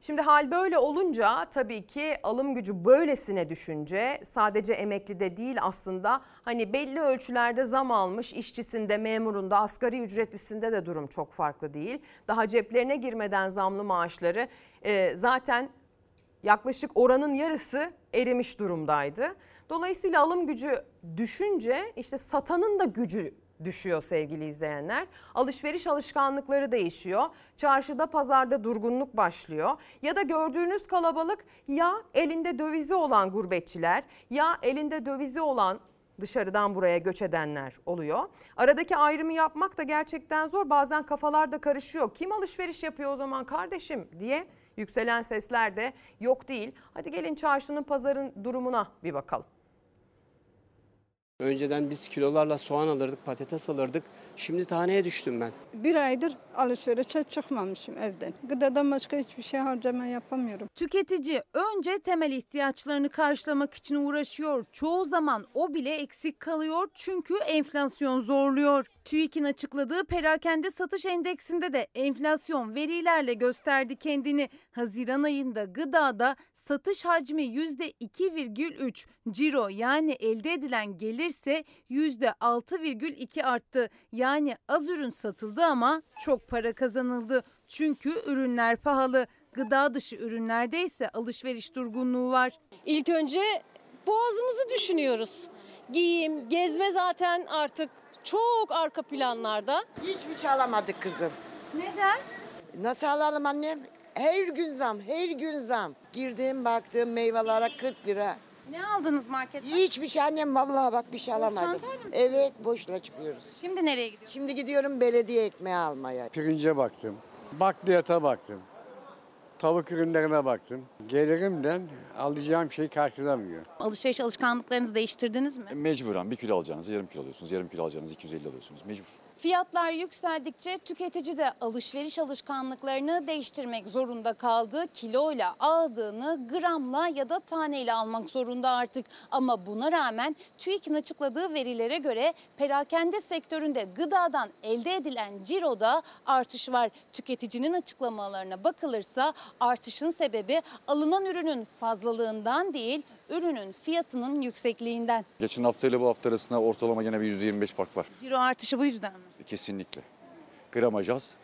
Şimdi hal böyle olunca tabii ki alım gücü böylesine düşünce sadece emeklide değil aslında hani belli ölçülerde zam almış işçisinde, memurunda, asgari ücretlisinde de durum çok farklı değil. Daha ceplerine girmeden zamlı maaşları e, zaten yaklaşık oranın yarısı erimiş durumdaydı. Dolayısıyla alım gücü düşünce işte satanın da gücü düşüyor sevgili izleyenler. Alışveriş alışkanlıkları değişiyor. Çarşıda pazarda durgunluk başlıyor. Ya da gördüğünüz kalabalık ya elinde dövizi olan gurbetçiler ya elinde dövizi olan dışarıdan buraya göç edenler oluyor. Aradaki ayrımı yapmak da gerçekten zor. Bazen kafalar da karışıyor. Kim alışveriş yapıyor o zaman kardeşim diye yükselen sesler de yok değil. Hadi gelin çarşının pazarın durumuna bir bakalım.
Önceden biz kilolarla soğan alırdık, patates alırdık. Şimdi taneye düştüm ben.
Bir aydır alışverişe çıkmamışım evden. Gıdadan başka hiçbir şey harcama yapamıyorum.
Tüketici önce temel ihtiyaçlarını karşılamak için uğraşıyor. Çoğu zaman o bile eksik kalıyor çünkü enflasyon zorluyor. TÜİK'in açıkladığı perakende satış endeksinde de enflasyon verilerle gösterdi kendini. Haziran ayında gıdada satış hacmi %2,3, ciro yani elde edilen gelirse %6,2 arttı. Yani az ürün satıldı ama çok para kazanıldı. Çünkü ürünler pahalı. Gıda dışı ürünlerde ise alışveriş durgunluğu var.
İlk önce boğazımızı düşünüyoruz. Giyim, gezme zaten artık çok arka planlarda.
Hiçbir şey alamadık kızım.
Neden?
Nasıl alalım annem?
Her gün zam, her gün zam. Girdim baktım meyvelere 40 lira.
Ne aldınız marketten?
Hiçbir şey annem vallahi bak bir şey alamadım.
çantayla mı?
Evet boşuna çıkıyoruz.
Şimdi nereye gidiyorsunuz?
Şimdi gidiyorum belediye ekmeği almaya.
Pirince baktım, bakliyata baktım, tavuk ürünlerine baktım. Gelirimden alacağım şey karşılamıyor.
Alışveriş alışkanlıklarınızı değiştirdiniz mi?
Mecburen bir kilo alacağınızı yarım kilo alıyorsunuz. Yarım kilo alacağınızı 250 alıyorsunuz. Mecbur.
Fiyatlar yükseldikçe tüketici de alışveriş alışkanlıklarını değiştirmek zorunda kaldı. Kiloyla aldığını gramla ya da taneyle almak zorunda artık. Ama buna rağmen TÜİK'in açıkladığı verilere göre perakende sektöründe gıdadan elde edilen ciroda artış var. Tüketicinin açıklamalarına bakılırsa artışın sebebi alınan ürünün fazlalığından değil, ürünün fiyatının yüksekliğinden.
Geçen hafta ile bu hafta arasında ortalama gene bir %25 fark var.
Ciro artışı bu yüzden mi?
Kesinlikle. Gramaj az,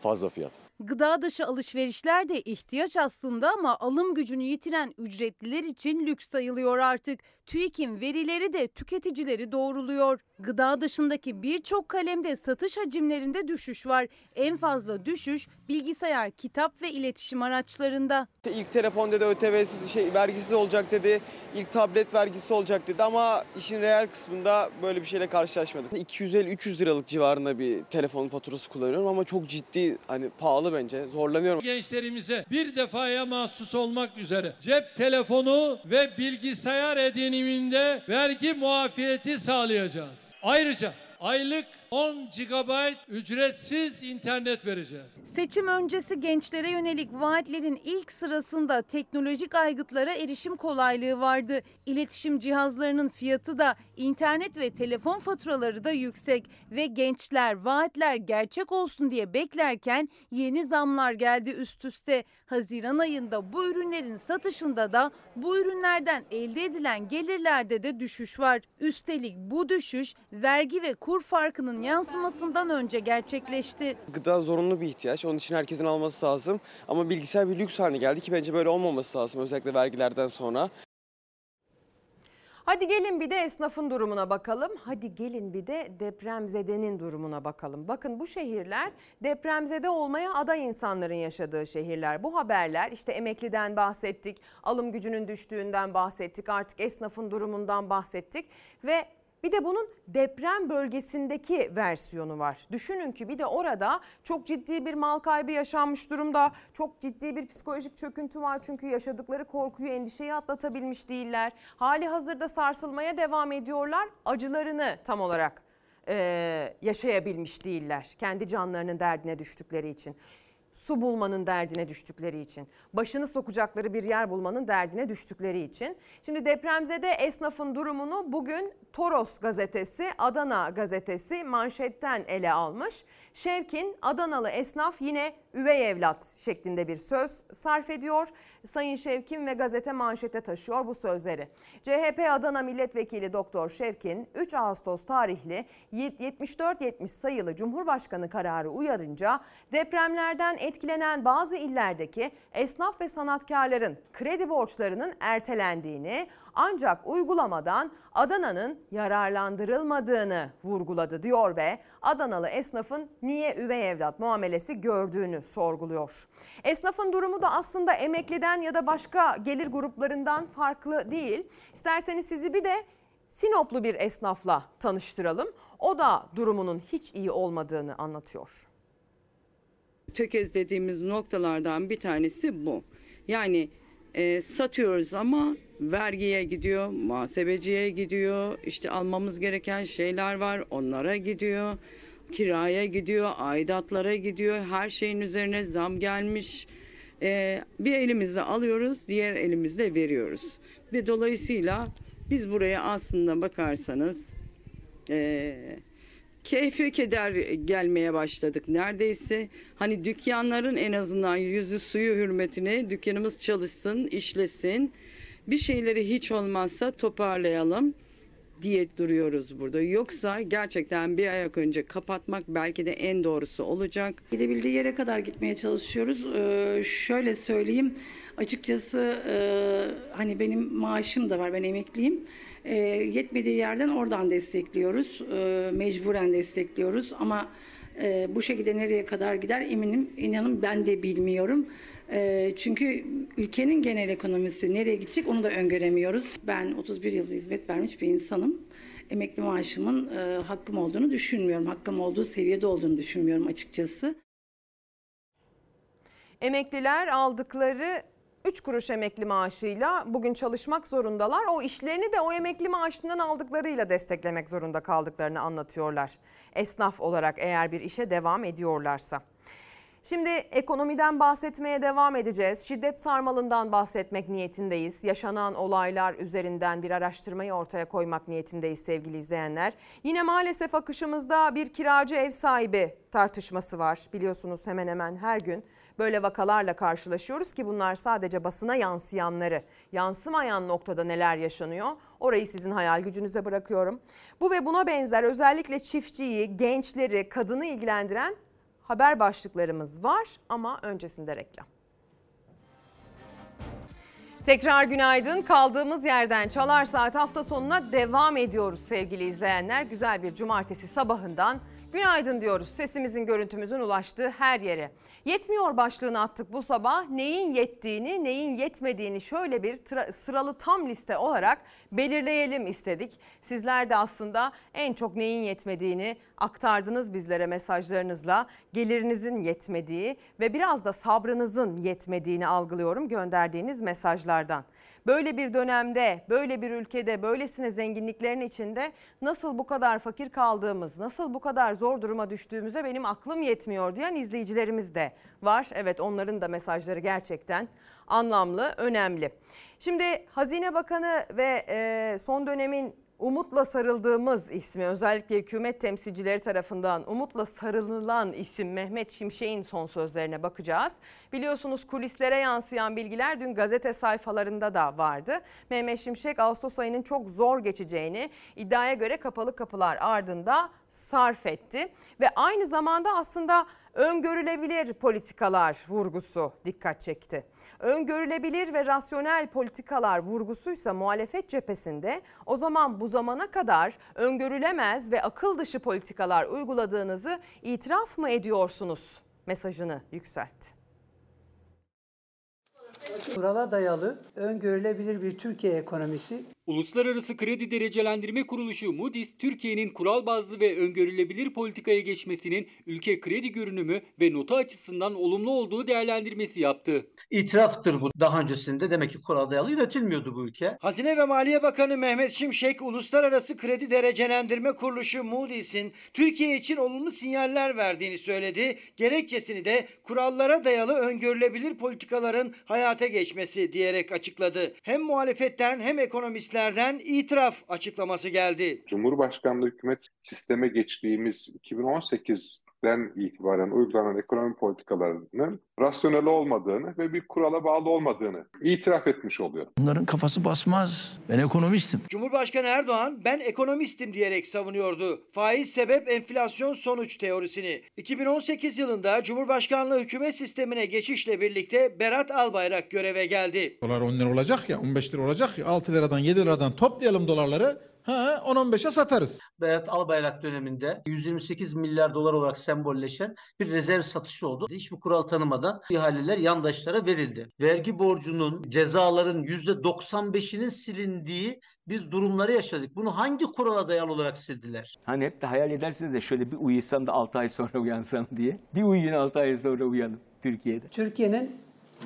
fazla fiyat.
Gıda dışı alışverişler de ihtiyaç aslında ama alım gücünü yitiren ücretliler için lüks sayılıyor artık. TÜİK'in verileri de tüketicileri doğruluyor. Gıda dışındaki birçok kalemde satış hacimlerinde düşüş var. En fazla düşüş bilgisayar, kitap ve iletişim araçlarında.
İlk telefon dedi ÖTV'siz şey vergisiz olacak dedi. İlk tablet vergisi olacak dedi ama işin reel kısmında böyle bir şeyle karşılaşmadım. 250-300 liralık civarında bir telefon faturası kullanıyorum ama çok ciddi hani pahalı bence. Zorlanıyorum.
Gençlerimize bir defaya mahsus olmak üzere cep telefonu ve bilgisayar ediniminde vergi muafiyeti sağlayacağız. Ayrıca aylık 10 GB ücretsiz internet vereceğiz.
Seçim öncesi gençlere yönelik vaatlerin ilk sırasında teknolojik aygıtlara erişim kolaylığı vardı. İletişim cihazlarının fiyatı da internet ve telefon faturaları da yüksek ve gençler vaatler gerçek olsun diye beklerken yeni zamlar geldi üst üste. Haziran ayında bu ürünlerin satışında da bu ürünlerden elde edilen gelirlerde de düşüş var. Üstelik bu düşüş vergi ve kur farkının yansımasından önce gerçekleşti.
Gıda zorunlu bir ihtiyaç. Onun için herkesin alması lazım. Ama bilgisayar bir lüks haline geldi ki bence böyle olmaması lazım özellikle vergilerden sonra.
Hadi gelin bir de esnafın durumuna bakalım. Hadi gelin bir de depremzedenin durumuna bakalım. Bakın bu şehirler depremzede olmaya aday insanların yaşadığı şehirler. Bu haberler işte emekliden bahsettik, alım gücünün düştüğünden bahsettik, artık esnafın durumundan bahsettik ve bir de bunun deprem bölgesindeki versiyonu var. Düşünün ki bir de orada çok ciddi bir mal kaybı yaşanmış durumda. Çok ciddi bir psikolojik çöküntü var çünkü yaşadıkları korkuyu, endişeyi atlatabilmiş değiller. Hali hazırda sarsılmaya devam ediyorlar. Acılarını tam olarak e, yaşayabilmiş değiller. Kendi canlarının derdine düştükleri için su bulmanın derdine düştükleri için, başını sokacakları bir yer bulmanın derdine düştükleri için. Şimdi depremzede esnafın durumunu bugün Toros gazetesi, Adana gazetesi manşetten ele almış. Şevkin Adanalı esnaf yine üvey evlat şeklinde bir söz sarf ediyor. Sayın Şevkin ve gazete manşete taşıyor bu sözleri. CHP Adana Milletvekili Doktor Şevkin 3 Ağustos tarihli 74-70 sayılı Cumhurbaşkanı kararı uyarınca depremlerden etkilenen bazı illerdeki esnaf ve sanatkarların kredi borçlarının ertelendiğini ancak uygulamadan Adana'nın yararlandırılmadığını vurguladı diyor ve Adanalı esnafın niye üvey evlat muamelesi gördüğünü sorguluyor. Esnafın durumu da aslında emekliden ya da başka gelir gruplarından farklı değil. İsterseniz sizi bir de Sinoplu bir esnafla tanıştıralım. O da durumunun hiç iyi olmadığını anlatıyor.
Tökezlediğimiz noktalardan bir tanesi bu. Yani e, satıyoruz ama vergiye gidiyor, muhasebeciye gidiyor, işte almamız gereken şeyler var onlara gidiyor, kiraya gidiyor, aidatlara gidiyor, her şeyin üzerine zam gelmiş. E, bir elimizde alıyoruz, diğer elimizde veriyoruz. Ve dolayısıyla biz buraya aslında bakarsanız e, keyfi keder gelmeye başladık neredeyse. Hani dükkanların en azından yüzü suyu hürmetine dükkanımız çalışsın, işlesin. Bir şeyleri hiç olmazsa toparlayalım diye duruyoruz burada. Yoksa gerçekten bir ayak önce kapatmak belki de en doğrusu olacak.
Gidebildiği yere kadar gitmeye çalışıyoruz. Ee, şöyle söyleyeyim, açıkçası e, hani benim maaşım da var, ben emekliyim. E, yetmediği yerden oradan destekliyoruz, e, mecburen destekliyoruz ama Ee, bu şekilde nereye kadar gider eminim inanın ben de bilmiyorum. Ee, çünkü ülkenin genel ekonomisi nereye gidecek onu da öngöremiyoruz. Ben 31 yıl hizmet vermiş bir insanım. Emekli maaşımın e, hakkım olduğunu düşünmüyorum. Hakkım olduğu seviyede olduğunu düşünmüyorum açıkçası.
Emekliler aldıkları 3 kuruş emekli maaşıyla bugün çalışmak zorundalar. O işlerini de o emekli maaşından aldıklarıyla desteklemek zorunda kaldıklarını anlatıyorlar. Esnaf olarak eğer bir işe devam ediyorlarsa. Şimdi ekonomiden bahsetmeye devam edeceğiz. Şiddet sarmalından bahsetmek niyetindeyiz. Yaşanan olaylar üzerinden bir araştırmayı ortaya koymak niyetindeyiz sevgili izleyenler. Yine maalesef akışımızda bir kiracı ev sahibi tartışması var. Biliyorsunuz hemen hemen her gün böyle vakalarla karşılaşıyoruz ki bunlar sadece basına yansıyanları, yansımayan noktada neler yaşanıyor orayı sizin hayal gücünüze bırakıyorum. Bu ve buna benzer özellikle çiftçiyi, gençleri, kadını ilgilendiren haber başlıklarımız var ama öncesinde reklam. Tekrar günaydın. Kaldığımız yerden Çalar Saat hafta sonuna devam ediyoruz sevgili izleyenler. Güzel bir cumartesi sabahından günaydın diyoruz. Sesimizin, görüntümüzün ulaştığı her yere. Yetmiyor başlığını attık bu sabah. Neyin yettiğini, neyin yetmediğini şöyle bir sıralı tam liste olarak belirleyelim istedik. Sizler de aslında en çok neyin yetmediğini aktardınız bizlere mesajlarınızla. Gelirinizin yetmediği ve biraz da sabrınızın yetmediğini algılıyorum gönderdiğiniz mesajlardan. Böyle bir dönemde, böyle bir ülkede, böylesine zenginliklerin içinde nasıl bu kadar fakir kaldığımız, nasıl bu kadar zor duruma düştüğümüze benim aklım yetmiyor diyen izleyicilerimiz de var. Evet onların da mesajları gerçekten anlamlı, önemli. Şimdi Hazine Bakanı ve son dönemin umutla sarıldığımız ismi özellikle hükümet temsilcileri tarafından umutla sarılılan isim Mehmet Şimşek'in son sözlerine bakacağız. Biliyorsunuz kulislere yansıyan bilgiler dün gazete sayfalarında da vardı. Mehmet Şimşek Ağustos ayının çok zor geçeceğini iddiaya göre kapalı kapılar ardında sarf etti. Ve aynı zamanda aslında öngörülebilir politikalar vurgusu dikkat çekti öngörülebilir ve rasyonel politikalar vurgusuysa muhalefet cephesinde o zaman bu zamana kadar öngörülemez ve akıl dışı politikalar uyguladığınızı itiraf mı ediyorsunuz mesajını yükseltti.
Kurala dayalı öngörülebilir bir Türkiye ekonomisi
Uluslararası Kredi Derecelendirme Kuruluşu Moody's, Türkiye'nin kural bazlı ve öngörülebilir politikaya geçmesinin ülke kredi görünümü ve nota açısından olumlu olduğu değerlendirmesi yaptı.
İtiraftır bu. Daha öncesinde demek ki kural dayalı yönetilmiyordu bu ülke.
Hazine ve Maliye Bakanı Mehmet Şimşek, Uluslararası Kredi Derecelendirme Kuruluşu Moody's'in Türkiye için olumlu sinyaller verdiğini söyledi. Gerekçesini de kurallara dayalı öngörülebilir politikaların hayata geçmesi diyerek açıkladı. Hem muhalefetten hem ekonomist analistlerden itiraf açıklaması geldi.
Cumhurbaşkanlığı hükümet sisteme geçtiğimiz 2018'den itibaren uygulanan ekonomi politikalarının rasyonel olmadığını ve bir kurala bağlı olmadığını itiraf etmiş oluyor.
Bunların kafası basmaz. Ben ekonomistim.
Cumhurbaşkanı Erdoğan ben ekonomistim diyerek savunuyordu. Faiz sebep enflasyon sonuç teorisini. 2018 yılında Cumhurbaşkanlığı hükümet sistemine geçişle birlikte Berat Albayrak göreve geldi.
Dolar 10 lira olacak ya 15 lira olacak ya 6 liradan 7 liradan toplayalım dolarları Ha 10-15'e satarız.
Berat Albayrak döneminde 128 milyar dolar olarak sembolleşen bir rezerv satışı oldu. Hiçbir kural tanımadan ihaleler yandaşlara verildi. Vergi borcunun, cezaların %95'inin silindiği biz durumları yaşadık. Bunu hangi kurala dayalı olarak sildiler?
Hani hep de hayal edersiniz de şöyle bir uyusam da 6 ay sonra uyansam diye. Bir uyuyun 6 ay sonra uyanın Türkiye'de.
Türkiye'nin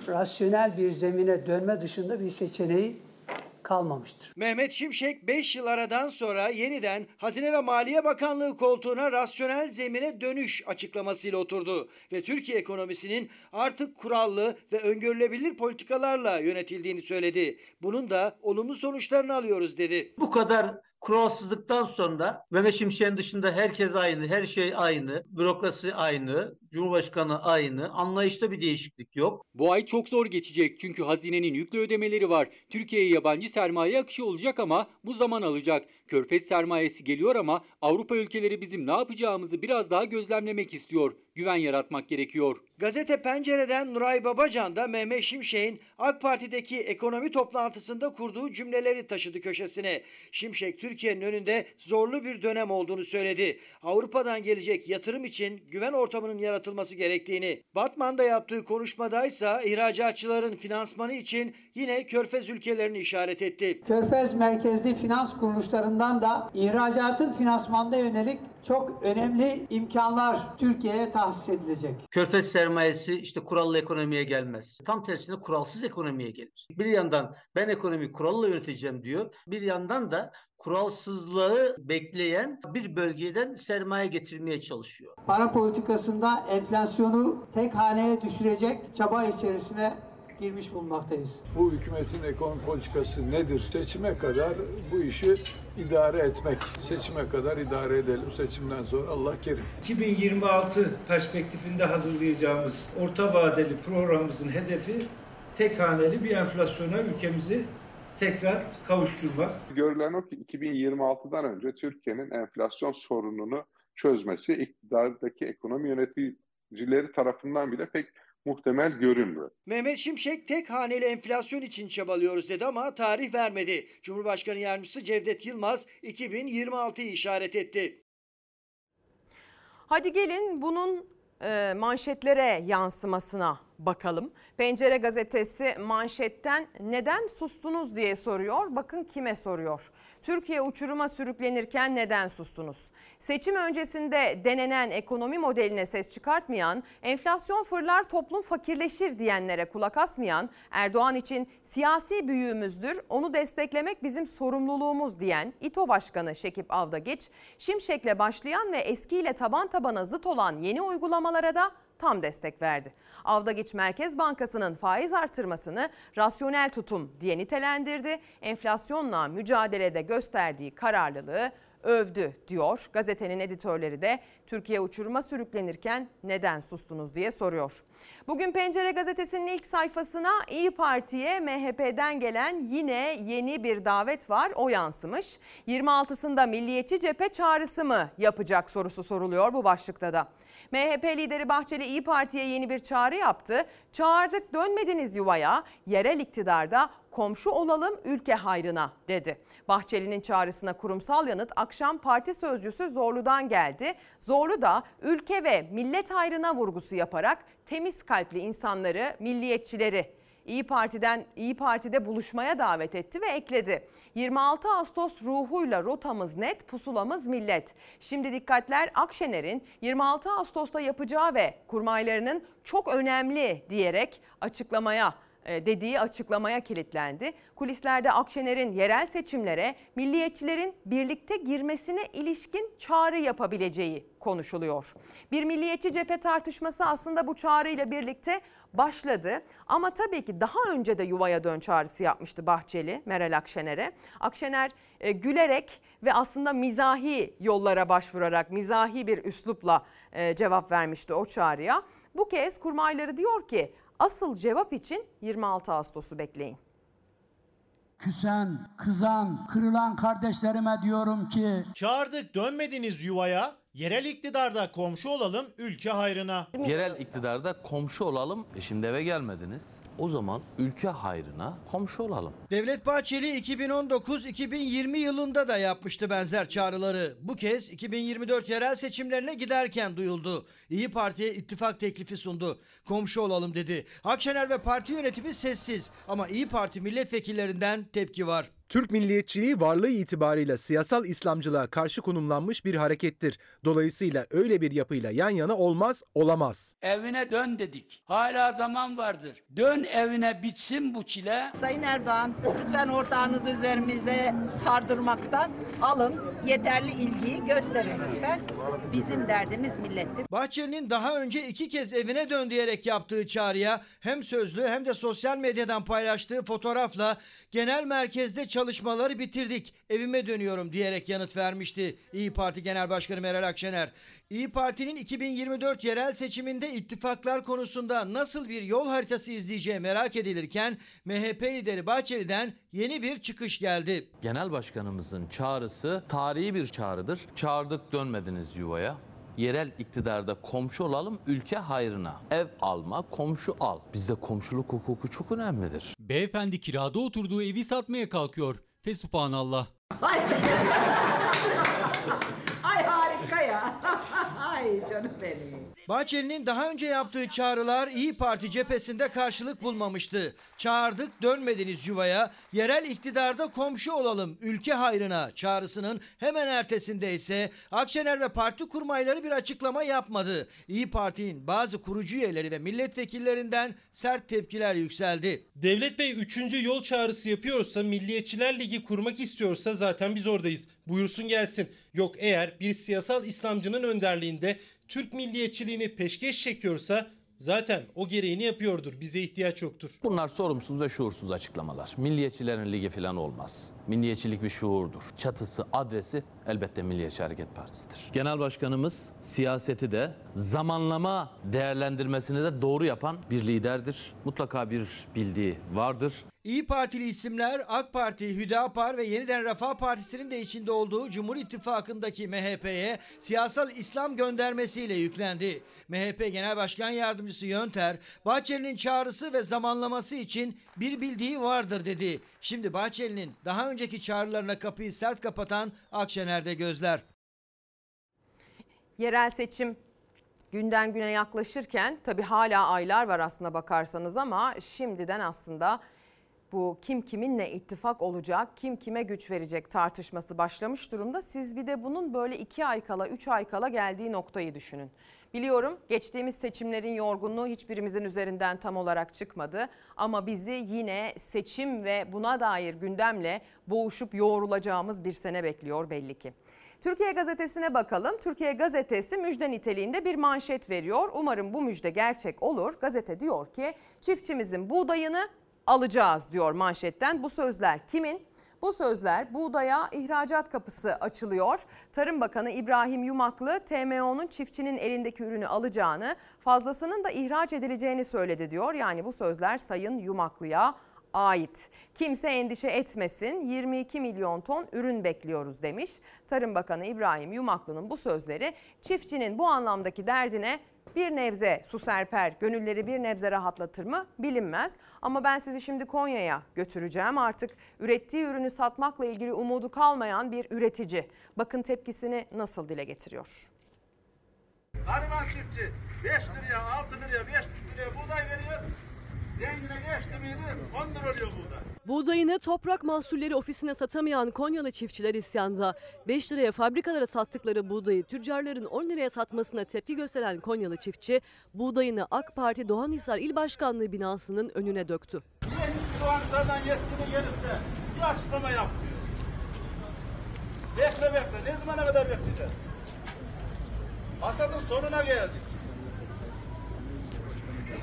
rasyonel bir zemine dönme dışında bir seçeneği kalmamıştır.
Mehmet Şimşek 5 yıl aradan sonra yeniden Hazine ve Maliye Bakanlığı koltuğuna rasyonel zemine dönüş açıklamasıyla oturdu ve Türkiye ekonomisinin artık kurallı ve öngörülebilir politikalarla yönetildiğini söyledi. Bunun da olumlu sonuçlarını alıyoruz dedi.
Bu kadar kuralsızlıktan sonra Mehmet Şimşek'in dışında herkes aynı, her şey aynı, bürokrasi aynı, Cumhurbaşkanı aynı, anlayışta bir değişiklik yok.
Bu ay çok zor geçecek çünkü hazinenin yüklü ödemeleri var. Türkiye'ye yabancı sermaye akışı olacak ama bu zaman alacak. Körfez sermayesi geliyor ama Avrupa ülkeleri bizim ne yapacağımızı biraz daha gözlemlemek istiyor. güven yaratmak gerekiyor.
Gazete Pencere'den Nuray Babacan da Mehmet Şimşek'in AK Parti'deki ekonomi toplantısında kurduğu cümleleri taşıdı köşesine. Şimşek Türkiye'nin önünde zorlu bir dönem olduğunu söyledi. Avrupa'dan gelecek yatırım için güven ortamının yaratılması gerektiğini. Batman'da yaptığı konuşmadaysa ihracatçıların finansmanı için yine Körfez ülkelerini işaret etti.
Körfez merkezli finans kuruluşlarından da ihracatın finansmanına yönelik çok önemli imkanlar Türkiye'ye tahsis edilecek.
Körfez sermayesi işte kurallı ekonomiye gelmez. Tam tersine kuralsız ekonomiye gelir. Bir yandan ben ekonomiyi kuralla yöneteceğim diyor. Bir yandan da kuralsızlığı bekleyen bir bölgeden sermaye getirmeye çalışıyor.
Para politikasında enflasyonu tek haneye düşürecek çaba içerisine girmiş bulunmaktayız.
Bu hükümetin ekonomi politikası nedir? Seçime kadar bu işi idare etmek. Seçime kadar idare edelim. Seçimden sonra Allah kerim.
2026 perspektifinde hazırlayacağımız orta vadeli programımızın hedefi tek haneli bir enflasyona ülkemizi tekrar kavuşturmak.
Görülen o ki 2026'dan önce Türkiye'nin enflasyon sorununu çözmesi iktidardaki ekonomi yöneticileri tarafından bile pek muhtemel görünmüyor.
Mehmet Şimşek tek haneli enflasyon için çabalıyoruz dedi ama tarih vermedi. Cumhurbaşkanı Yardımcısı Cevdet Yılmaz 2026'yı işaret etti.
Hadi gelin bunun e, manşetlere yansımasına bakalım. Pencere gazetesi manşetten neden sustunuz diye soruyor. Bakın kime soruyor. Türkiye uçuruma sürüklenirken neden sustunuz? Seçim öncesinde denenen ekonomi modeline ses çıkartmayan, enflasyon fırlar toplum fakirleşir diyenlere kulak asmayan, Erdoğan için siyasi büyüğümüzdür, onu desteklemek bizim sorumluluğumuz diyen İTO Başkanı Şekip Avdageç, Şimşek'le başlayan ve eskiyle taban tabana zıt olan yeni uygulamalara da tam destek verdi. Avdageç Merkez Bankası'nın faiz artırmasını rasyonel tutum diye nitelendirdi. Enflasyonla mücadelede gösterdiği kararlılığı övdü diyor. Gazetenin editörleri de Türkiye uçuruma sürüklenirken neden sustunuz diye soruyor. Bugün Pencere Gazetesi'nin ilk sayfasına İyi Parti'ye MHP'den gelen yine yeni bir davet var. O yansımış. 26'sında Milliyetçi Cephe çağrısı mı yapacak sorusu soruluyor bu başlıkta da. MHP lideri Bahçeli İyi Parti'ye yeni bir çağrı yaptı. Çağırdık dönmediniz yuvaya, yerel iktidarda komşu olalım ülke hayrına dedi. Bahçeli'nin çağrısına kurumsal yanıt akşam parti sözcüsü Zorlu'dan geldi. Zorlu da ülke ve millet hayrına vurgusu yaparak temiz kalpli insanları, milliyetçileri İyi Parti'den İyi Parti'de buluşmaya davet etti ve ekledi. 26 Ağustos ruhuyla rotamız net, pusulamız millet. Şimdi dikkatler Akşener'in 26 Ağustos'ta yapacağı ve kurmaylarının çok önemli diyerek açıklamaya dediği açıklamaya kilitlendi. Kulislerde Akşener'in yerel seçimlere milliyetçilerin birlikte girmesine ilişkin çağrı yapabileceği konuşuluyor. Bir milliyetçi cephe tartışması aslında bu çağrıyla birlikte başladı. Ama tabii ki daha önce de yuvaya dön çağrısı yapmıştı Bahçeli Meral Akşener'e. Akşener e, gülerek ve aslında mizahi yollara başvurarak mizahi bir üslupla e, cevap vermişti o çağrıya. Bu kez kurmayları diyor ki asıl cevap için 26 Ağustos'u bekleyin.
Küsen, kızan, kırılan kardeşlerime diyorum ki
Çağırdık dönmediniz yuvaya. Yerel iktidarda komşu olalım ülke hayrına.
Yerel iktidarda komşu olalım. E şimdi eve gelmediniz. O zaman ülke hayrına komşu olalım.
Devlet Bahçeli 2019-2020 yılında da yapmıştı benzer çağrıları. Bu kez 2024 yerel seçimlerine giderken duyuldu. İyi Parti'ye ittifak teklifi sundu. Komşu olalım dedi. Akşener ve parti yönetimi sessiz ama İyi Parti milletvekillerinden tepki var.
Türk milliyetçiliği varlığı itibarıyla siyasal İslamcılığa karşı konumlanmış bir harekettir. Dolayısıyla öyle bir yapıyla yan yana olmaz, olamaz.
Evine dön dedik. Hala zaman vardır. Dön evine bitsin bu çile.
Sayın Erdoğan lütfen ortağınızı üzerimize sardırmaktan alın. Yeterli ilgiyi gösterin lütfen. Bizim derdimiz millettir.
Bahçeli'nin daha önce iki kez evine dön diyerek yaptığı çağrıya hem sözlü hem de sosyal medyadan paylaştığı fotoğrafla genel merkezde çalışmaları bitirdik. Evime dönüyorum diyerek yanıt vermişti İyi Parti Genel Başkanı Meral Akşener. İyi Parti'nin 2024 yerel seçiminde ittifaklar konusunda nasıl bir yol haritası izleyeceği merak edilirken MHP lideri Bahçeli'den yeni bir çıkış geldi.
Genel başkanımızın çağrısı tarihi bir çağrıdır. Çağırdık dönmediniz yuvaya. Yerel iktidarda komşu olalım ülke hayrına. Ev alma, komşu al. Bizde komşuluk hukuku çok önemlidir.
Beyefendi kirada oturduğu evi satmaya kalkıyor. Fesubhanallah.
Ay harika ya. Ay canım benim.
Bahçeli'nin daha önce yaptığı çağrılar İyi Parti cephesinde karşılık bulmamıştı. Çağırdık dönmediniz yuvaya, yerel iktidarda komşu olalım ülke hayrına çağrısının hemen ertesinde ise Akşener ve parti kurmayları bir açıklama yapmadı. İyi Parti'nin bazı kurucu üyeleri ve milletvekillerinden sert tepkiler yükseldi.
Devlet Bey 3. yol çağrısı yapıyorsa, Milliyetçiler Ligi kurmak istiyorsa zaten biz oradayız. Buyursun gelsin. Yok eğer bir siyasal İslamcının önderliğinde Türk milliyetçiliğini peşkeş çekiyorsa zaten o gereğini yapıyordur. Bize ihtiyaç yoktur.
Bunlar sorumsuz ve şuursuz açıklamalar. Milliyetçilerin ligi falan olmaz. Milliyetçilik bir şuurdur. Çatısı, adresi elbette Milliyetçi Hareket Partisi'dir. Genel Başkanımız siyaseti de zamanlama değerlendirmesini de doğru yapan bir liderdir. Mutlaka bir bildiği vardır.
İyi Partili isimler AK Parti, Hüdapar ve Yeniden Refah Partisi'nin de içinde olduğu Cumhur İttifakı'ndaki MHP'ye siyasal İslam göndermesiyle yüklendi. MHP Genel Başkan Yardımcısı Yönter, Bahçeli'nin çağrısı ve zamanlaması için bir bildiği vardır dedi. Şimdi Bahçeli'nin daha önceki çağrılarına kapıyı sert kapatan Akşener'de gözler.
Yerel seçim günden güne yaklaşırken tabii hala aylar var aslına bakarsanız ama şimdiden aslında bu kim kiminle ittifak olacak, kim kime güç verecek tartışması başlamış durumda. Siz bir de bunun böyle iki ay kala, üç ay kala geldiği noktayı düşünün. Biliyorum geçtiğimiz seçimlerin yorgunluğu hiçbirimizin üzerinden tam olarak çıkmadı. Ama bizi yine seçim ve buna dair gündemle boğuşup yoğrulacağımız bir sene bekliyor belli ki. Türkiye Gazetesi'ne bakalım. Türkiye Gazetesi müjde niteliğinde bir manşet veriyor. Umarım bu müjde gerçek olur. Gazete diyor ki çiftçimizin buğdayını alacağız diyor manşetten. Bu sözler kimin? Bu sözler buğdaya ihracat kapısı açılıyor. Tarım Bakanı İbrahim Yumaklı TMO'nun çiftçinin elindeki ürünü alacağını, fazlasının da ihraç edileceğini söyledi diyor. Yani bu sözler Sayın Yumaklı'ya ait. Kimse endişe etmesin 22 milyon ton ürün bekliyoruz demiş. Tarım Bakanı İbrahim Yumaklı'nın bu sözleri çiftçinin bu anlamdaki derdine bir nebze su serper, gönülleri bir nebze rahatlatır mı bilinmez. Ama ben sizi şimdi Konya'ya götüreceğim. Artık ürettiği ürünü satmakla ilgili umudu kalmayan bir üretici. Bakın tepkisini nasıl dile getiriyor.
Gariban çiftçi 5 liraya, 6 liraya, 5 liraya buğday veriyor. Zengine geçti miydi 10 lira oluyor buğday.
Buğdayını Toprak Mahsulleri Ofisi'ne satamayan Konyalı çiftçiler isyanda. 5 liraya fabrikalara sattıkları buğdayı tüccarların 10 liraya satmasına tepki gösteren Konyalı çiftçi buğdayını AK Parti Doğanhisar İl Başkanlığı binasının önüne döktü.
Niye hiç Doğanhisar'dan yetkili gelip de bir açıklama yapmıyor? Bekle bekle. Ne zamana kadar bekleyeceğiz? Hasadın sonuna geldik.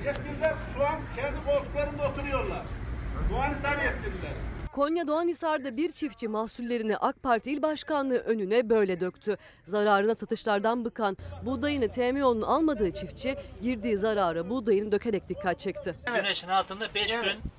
Yetkililer şu an kendi koltuklarında oturuyorlar. Doğanhisar yetkilileri.
Konya Doğanhisar'da bir çiftçi mahsullerini AK Parti İl Başkanlığı önüne böyle döktü. Zararına satışlardan bıkan buğdayını TMO'nun almadığı çiftçi girdiği zarara buğdayını dökerek dikkat çekti.
Güneşin altında 5 gün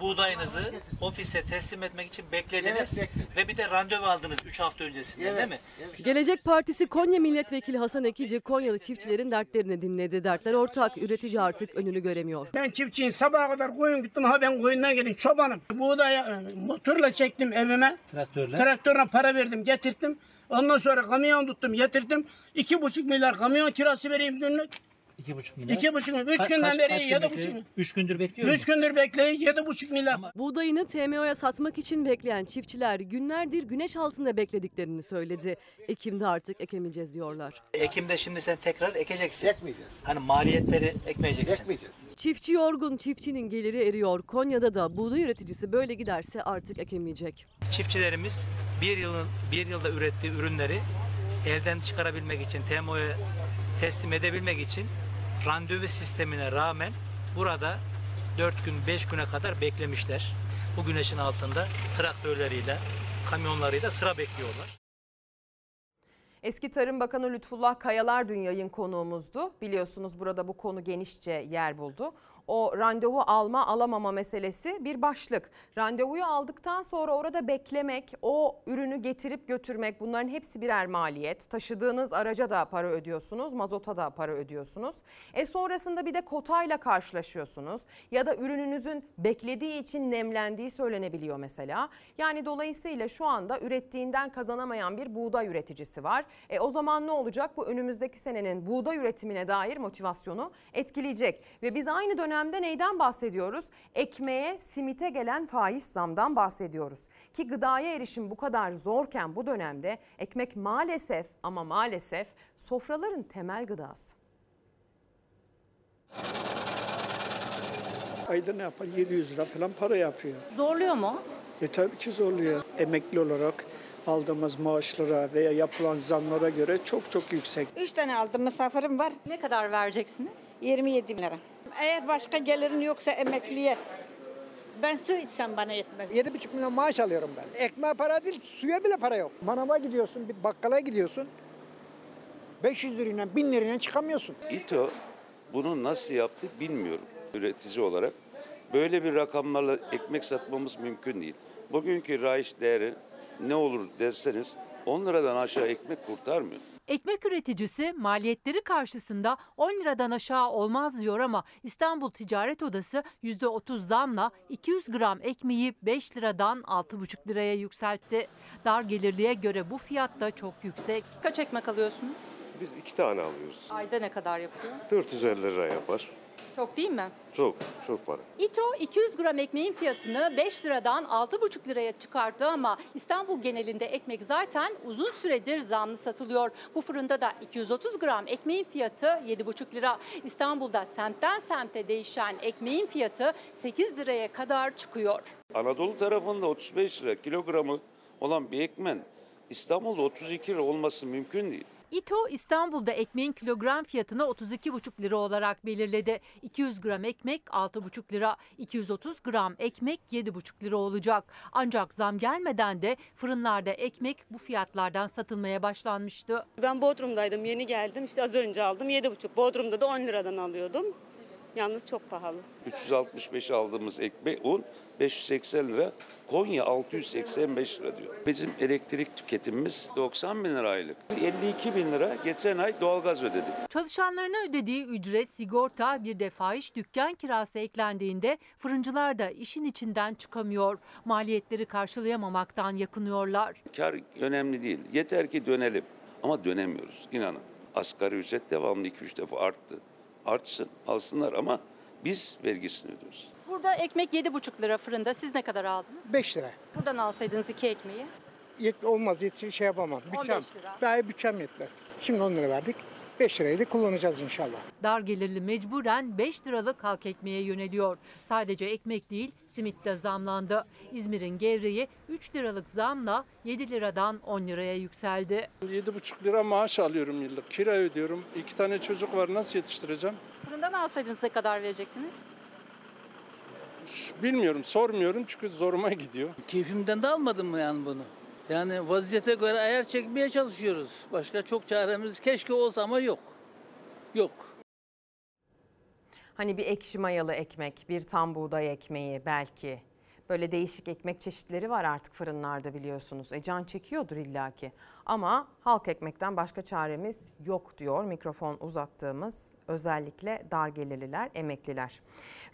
buğdayınızı ofise teslim etmek için beklediniz ve bir de randevu aldınız 3 hafta öncesinde değil mi?
Gelecek Partisi Konya Milletvekili Hasan Ekici Konyalı çiftçilerin dertlerini dinledi. Dertler ortak, üretici artık önünü göremiyor.
Ben çiftçiyim. Sabaha kadar koyun gittim. Ha ben koyundan gelin. Çobanım. Buğdaya e, motorla çektim evime.
Traktörle.
Traktörle para verdim. Getirttim. Ondan sonra kamyon tuttum. Getirttim. iki buçuk milyar kamyon kirası vereyim günlük.
İki buçuk milyar.
İki buçuk milyar. Üç
Ka-
günden
kaç-
beri
kaç gün
yedi
bekliyor?
buçuk milyar.
Üç gündür bekliyor
Üç gündür bekleyin yedi buçuk milyar.
Buğdayını TMO'ya satmak için bekleyen çiftçiler günlerdir güneş altında beklediklerini söyledi. Ekim'de artık ekemeyeceğiz diyorlar.
Ekim'de şimdi sen tekrar ekeceksin. Ekmeyeceğiz. Hani maliyetleri ekmeyeceksin. Ekmeyeceğiz.
Çiftçi yorgun, çiftçinin geliri eriyor. Konya'da da buğday üreticisi böyle giderse artık ekemeyecek.
Çiftçilerimiz bir yılın bir yılda ürettiği ürünleri elden çıkarabilmek için, TMO'ya teslim edebilmek için randevu sistemine rağmen burada 4 gün 5 güne kadar beklemişler. Bu güneşin altında traktörleriyle, kamyonlarıyla sıra bekliyorlar.
Eski Tarım Bakanı Lütfullah Kayalar dün yayın konuğumuzdu. Biliyorsunuz burada bu konu genişçe yer buldu. O randevu alma alamama meselesi bir başlık. Randevuyu aldıktan sonra orada beklemek, o ürünü getirip götürmek bunların hepsi birer maliyet. Taşıdığınız araca da para ödüyorsunuz, mazota da para ödüyorsunuz. E sonrasında bir de kotayla karşılaşıyorsunuz ya da ürününüzün beklediği için nemlendiği söylenebiliyor mesela. Yani dolayısıyla şu anda ürettiğinden kazanamayan bir buğday üreticisi var. E o zaman ne olacak? Bu önümüzdeki senenin buğday üretimine dair motivasyonu etkileyecek. Ve biz aynı dönemde neyden bahsediyoruz? Ekmeğe, simite gelen faiz zamdan bahsediyoruz. Ki gıdaya erişim bu kadar zorken bu dönemde ekmek maalesef ama maalesef sofraların temel gıdası.
Ayda ne yapar? 700 lira falan para yapıyor.
Zorluyor mu?
E tabii ki zorluyor. Emekli olarak aldığımız maaşlara veya yapılan zamlara göre çok çok yüksek.
Üç tane aldım misafirim var.
Ne kadar vereceksiniz?
27 bin lira. Eğer başka gelirin yoksa emekliye ben su içsem bana yetmez.
7,5 milyon maaş alıyorum ben. Ekmeğe para değil, suya bile para yok. Manava gidiyorsun, bir bakkala gidiyorsun. 500 lirayla, 1000 lirayla çıkamıyorsun.
İTO bunu nasıl yaptı bilmiyorum üretici olarak. Böyle bir rakamlarla ekmek satmamız mümkün değil. Bugünkü raiş değeri ne olur derseniz 10 liradan aşağı ekmek kurtarmıyor.
Ekmek üreticisi maliyetleri karşısında 10 liradan aşağı olmaz diyor ama İstanbul Ticaret Odası %30 zamla 200 gram ekmeği 5 liradan 6,5 liraya yükseltti. Dar gelirliye göre bu fiyat da çok yüksek.
Kaç ekmek alıyorsunuz?
Biz iki tane alıyoruz.
Ayda ne kadar yapıyor?
450 lira yapar.
Çok değil mi?
Çok, çok para.
İTO 200 gram ekmeğin fiyatını 5 liradan 6,5 liraya çıkarttı ama İstanbul genelinde ekmek zaten uzun süredir zamlı satılıyor. Bu fırında da 230 gram ekmeğin fiyatı 7,5 lira. İstanbul'da semtten semte değişen ekmeğin fiyatı 8 liraya kadar çıkıyor.
Anadolu tarafında 35 lira kilogramı olan bir ekmen İstanbul'da 32 lira olması mümkün değil.
İTO İstanbul'da ekmeğin kilogram fiyatını 32,5 lira olarak belirledi. 200 gram ekmek 6,5 lira, 230 gram ekmek 7,5 lira olacak. Ancak zam gelmeden de fırınlarda ekmek bu fiyatlardan satılmaya başlanmıştı.
Ben Bodrum'daydım yeni geldim işte az önce aldım 7,5 Bodrum'da da 10 liradan alıyordum. Yalnız çok pahalı.
365 aldığımız ekmek un 580 lira. Konya 685 lira diyor. Bizim elektrik tüketimimiz 90 bin lira aylık. 52 bin lira geçen ay doğalgaz ödedik.
Çalışanlarına ödediği ücret, sigorta bir de fahiş dükkan kirası eklendiğinde fırıncılar da işin içinden çıkamıyor. Maliyetleri karşılayamamaktan yakınıyorlar.
Kar önemli değil. Yeter ki dönelim. Ama dönemiyoruz inanın. Asgari ücret devamlı 2-3 defa arttı. Artsın, alsınlar ama biz vergisini ödüyoruz.
Burada ekmek 7,5 lira fırında. Siz ne kadar aldınız?
5 lira.
Buradan alsaydınız iki ekmeği.
Yet, olmaz, yet, şey yapamam.
15
Bütçem,
lira.
daha bütçem yetmez. Şimdi 10 lira verdik. 5 lirayı da kullanacağız inşallah.
Dar gelirli mecburen 5 liralık halk ekmeğe yöneliyor. Sadece ekmek değil simit de zamlandı. İzmir'in gevreği 3 liralık zamla 7 liradan 10 liraya yükseldi.
7,5 lira maaş alıyorum yıllık. Kira ödüyorum. İki tane çocuk var. Nasıl yetiştireceğim?
Fırından alsaydınız ne kadar verecektiniz?
Bilmiyorum, sormuyorum çünkü zoruma gidiyor.
Keyfimden de almadım mı yani bunu? Yani vaziyete göre ayar çekmeye çalışıyoruz. Başka çok çaremiz keşke olsa ama yok. Yok.
Hani bir ekşi mayalı ekmek, bir tam buğday ekmeği belki. Böyle değişik ekmek çeşitleri var artık fırınlarda biliyorsunuz. E can çekiyordur illaki. Ama halk ekmekten başka çaremiz yok diyor mikrofon uzattığımız özellikle dar gelirliler, emekliler.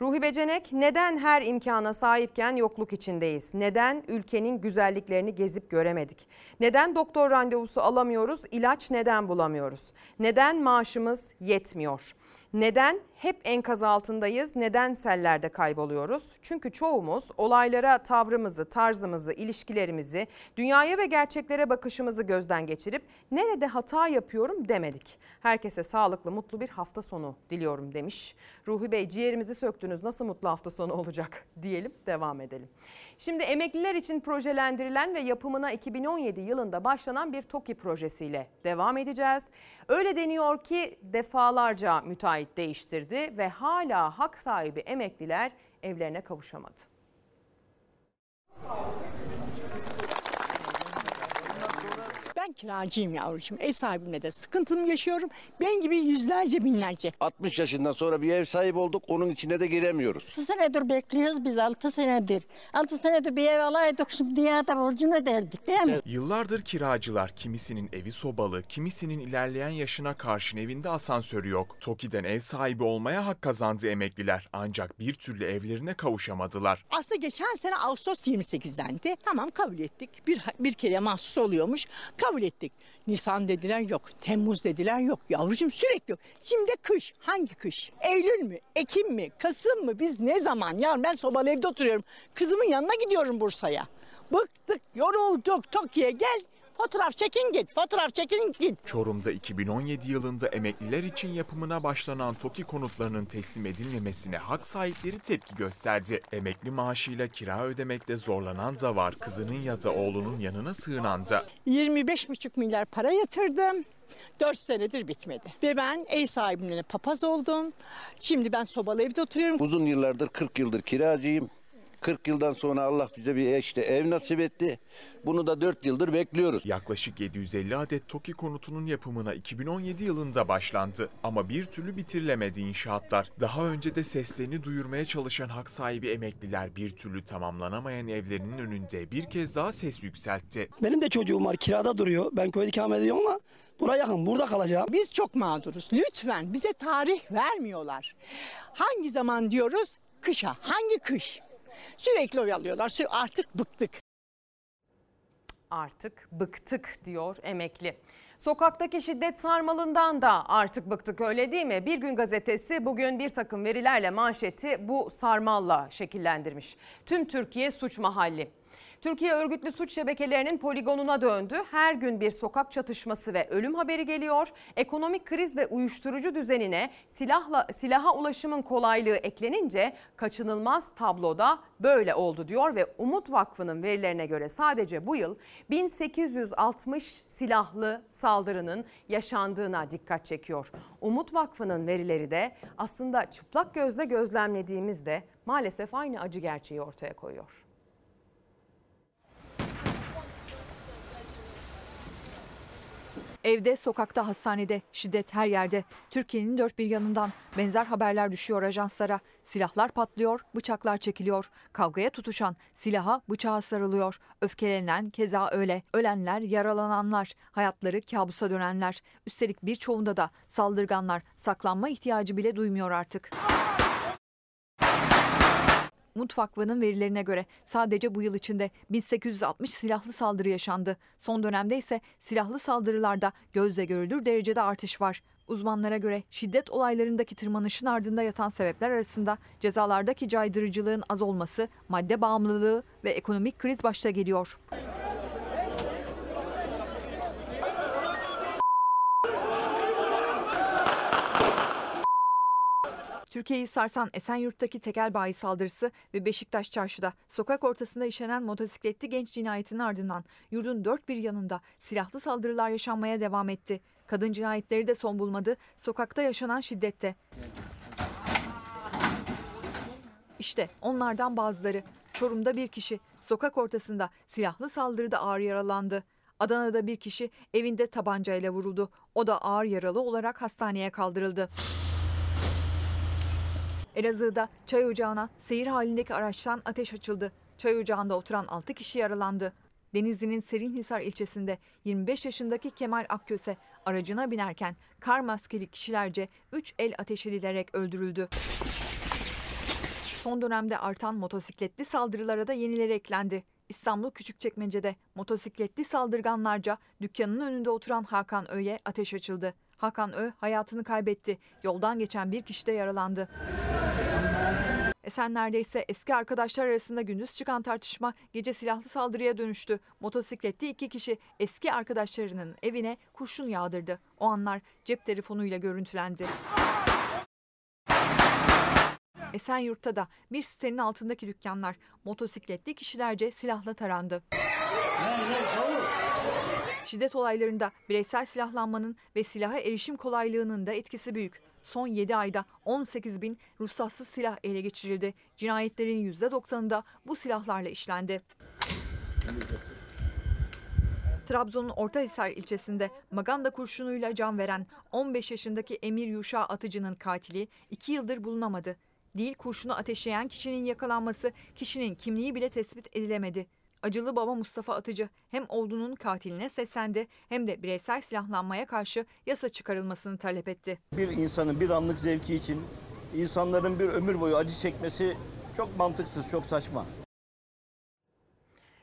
Ruhi Becenek neden her imkana sahipken yokluk içindeyiz? Neden ülkenin güzelliklerini gezip göremedik? Neden doktor randevusu alamıyoruz? İlaç neden bulamıyoruz? Neden maaşımız yetmiyor? Neden hep enkaz altındayız? Neden sellerde kayboluyoruz? Çünkü çoğumuz olaylara tavrımızı, tarzımızı, ilişkilerimizi, dünyaya ve gerçeklere bakışımızı gözden geçirip nerede hata yapıyorum demedik. Herkese sağlıklı, mutlu bir hafta sonu diliyorum demiş. Ruhi Bey ciğerimizi söktünüz. Nasıl mutlu hafta sonu olacak diyelim, devam edelim. Şimdi emekliler için projelendirilen ve yapımına 2017 yılında başlanan bir TOKİ projesiyle devam edeceğiz. Öyle deniyor ki defalarca müteahhit değiştirdi ve hala hak sahibi emekliler evlerine kavuşamadı.
Ben kiracıyım yavrucuğum. Ev sahibimle de sıkıntımı yaşıyorum. Ben gibi yüzlerce binlerce.
60 yaşından sonra bir ev sahibi olduk. Onun içine de giremiyoruz.
6 senedir bekliyoruz biz 6 senedir. 6 senedir bir ev alaydık şimdi ya da borcunu öderdik değil mi?
Yıllardır kiracılar kimisinin evi sobalı, kimisinin ilerleyen yaşına karşın evinde asansörü yok. TOKİ'den ev sahibi olmaya hak kazandı emekliler ancak bir türlü evlerine kavuşamadılar.
Aslında geçen sene Ağustos 28'dendi. Tamam kabul ettik. Bir, bir kere mahsus oluyormuş. Kabul ettik. Nisan dediler yok. Temmuz dediler yok. Yavrucuğum sürekli yok. Şimdi kış. Hangi kış? Eylül mü? Ekim mi? Kasım mı? Biz ne zaman? Ya ben sobalı evde oturuyorum. Kızımın yanına gidiyorum Bursa'ya. Bıktık, yorulduk. Tokyo'ya gel. Fotoğraf çekin git. Fotoğraf çekin git.
Çorum'da 2017 yılında emekliler için yapımına başlanan TOKİ konutlarının teslim edilmemesine hak sahipleri tepki gösterdi. Emekli maaşıyla kira ödemekte zorlanan da var, kızının ya da oğlunun yanına sığınan da.
25,5 milyar para yatırdım. 4 senedir bitmedi. Ve ben ev sahibimle papaz oldum. Şimdi ben sobalı evde oturuyorum.
Uzun yıllardır 40 yıldır kiracıyım. 40 yıldan sonra Allah bize bir işte ev nasip etti. Bunu da 4 yıldır bekliyoruz.
Yaklaşık 750 adet TOKİ konutunun yapımına 2017 yılında başlandı. Ama bir türlü bitirilemedi inşaatlar. Daha önce de seslerini duyurmaya çalışan hak sahibi emekliler bir türlü tamamlanamayan evlerinin önünde bir kez daha ses yükseltti.
Benim de çocuğum var kirada duruyor. Ben köyde ikamet ediyorum ama buraya yakın burada kalacağım.
Biz çok mağduruz. Lütfen bize tarih vermiyorlar. Hangi zaman diyoruz? Kışa. Hangi kış? Sürekli oyalıyorlar. Sü- Artık bıktık.
Artık bıktık diyor emekli. Sokaktaki şiddet sarmalından da artık bıktık öyle değil mi? Bir gün gazetesi bugün bir takım verilerle manşeti bu sarmalla şekillendirmiş. Tüm Türkiye suç mahalli. Türkiye örgütlü suç şebekelerinin poligonuna döndü. Her gün bir sokak çatışması ve ölüm haberi geliyor. Ekonomik kriz ve uyuşturucu düzenine silahla silaha ulaşımın kolaylığı eklenince kaçınılmaz tabloda böyle oldu diyor ve Umut Vakfı'nın verilerine göre sadece bu yıl 1860 silahlı saldırının yaşandığına dikkat çekiyor. Umut Vakfı'nın verileri de aslında çıplak gözle gözlemlediğimizde maalesef aynı acı gerçeği ortaya koyuyor.
Evde, sokakta, hastanede, şiddet her yerde. Türkiye'nin dört bir yanından benzer haberler düşüyor ajanslara. Silahlar patlıyor, bıçaklar çekiliyor. Kavgaya tutuşan silaha, bıçağa sarılıyor. Öfkelenen keza öyle. Ölenler, yaralananlar, hayatları kabusa dönenler. Üstelik birçoğunda da saldırganlar saklanma ihtiyacı bile duymuyor artık. Umut Vakfı'nın verilerine göre sadece bu yıl içinde 1860 silahlı saldırı yaşandı. Son dönemde ise silahlı saldırılarda gözle görülür derecede artış var. Uzmanlara göre şiddet olaylarındaki tırmanışın ardında yatan sebepler arasında cezalardaki caydırıcılığın az olması, madde bağımlılığı ve ekonomik kriz başta geliyor. Türkiye'yi sarsan Esenyurt'taki tekel bayi saldırısı ve Beşiktaş çarşıda sokak ortasında işlenen motosikletli genç cinayetinin ardından yurdun dört bir yanında silahlı saldırılar yaşanmaya devam etti. Kadın cinayetleri de son bulmadı, sokakta yaşanan şiddette. İşte onlardan bazıları. Çorum'da bir kişi sokak ortasında silahlı saldırıda ağır yaralandı. Adana'da bir kişi evinde tabancayla vuruldu. O da ağır yaralı olarak hastaneye kaldırıldı. Elazığ'da çay ocağına seyir halindeki araçtan ateş açıldı. Çay ocağında oturan 6 kişi yaralandı. Denizli'nin Serinhisar ilçesinde 25 yaşındaki Kemal Akköse aracına binerken kar maskeli kişilerce 3 el ateş edilerek öldürüldü. Son dönemde artan motosikletli saldırılara da yenileri eklendi. İstanbul Küçükçekmece'de motosikletli saldırganlarca dükkanın önünde oturan Hakan Ö'ye ateş açıldı. Hakan Ö hayatını kaybetti. Yoldan geçen bir kişi de yaralandı. Esenler'de ise eski arkadaşlar arasında gündüz çıkan tartışma gece silahlı saldırıya dönüştü. Motosikletli iki kişi eski arkadaşlarının evine kurşun yağdırdı. O anlar cep telefonuyla görüntülendi. Esenyurt'ta da bir sitenin altındaki dükkanlar motosikletli kişilerce silahla tarandı. Şiddet olaylarında bireysel silahlanmanın ve silaha erişim kolaylığının da etkisi büyük. Son 7 ayda 18 bin ruhsatsız silah ele geçirildi. Cinayetlerin %90'ında bu silahlarla işlendi. Trabzon'un Ortahisar ilçesinde maganda kurşunuyla can veren 15 yaşındaki Emir Yuşa Atıcı'nın katili 2 yıldır bulunamadı. Değil kurşunu ateşleyen kişinin yakalanması, kişinin kimliği bile tespit edilemedi. Acılı baba Mustafa Atıcı hem oğlunun katiline seslendi hem de bireysel silahlanmaya karşı yasa çıkarılmasını talep etti.
Bir insanın bir anlık zevki için insanların bir ömür boyu acı çekmesi çok mantıksız, çok saçma.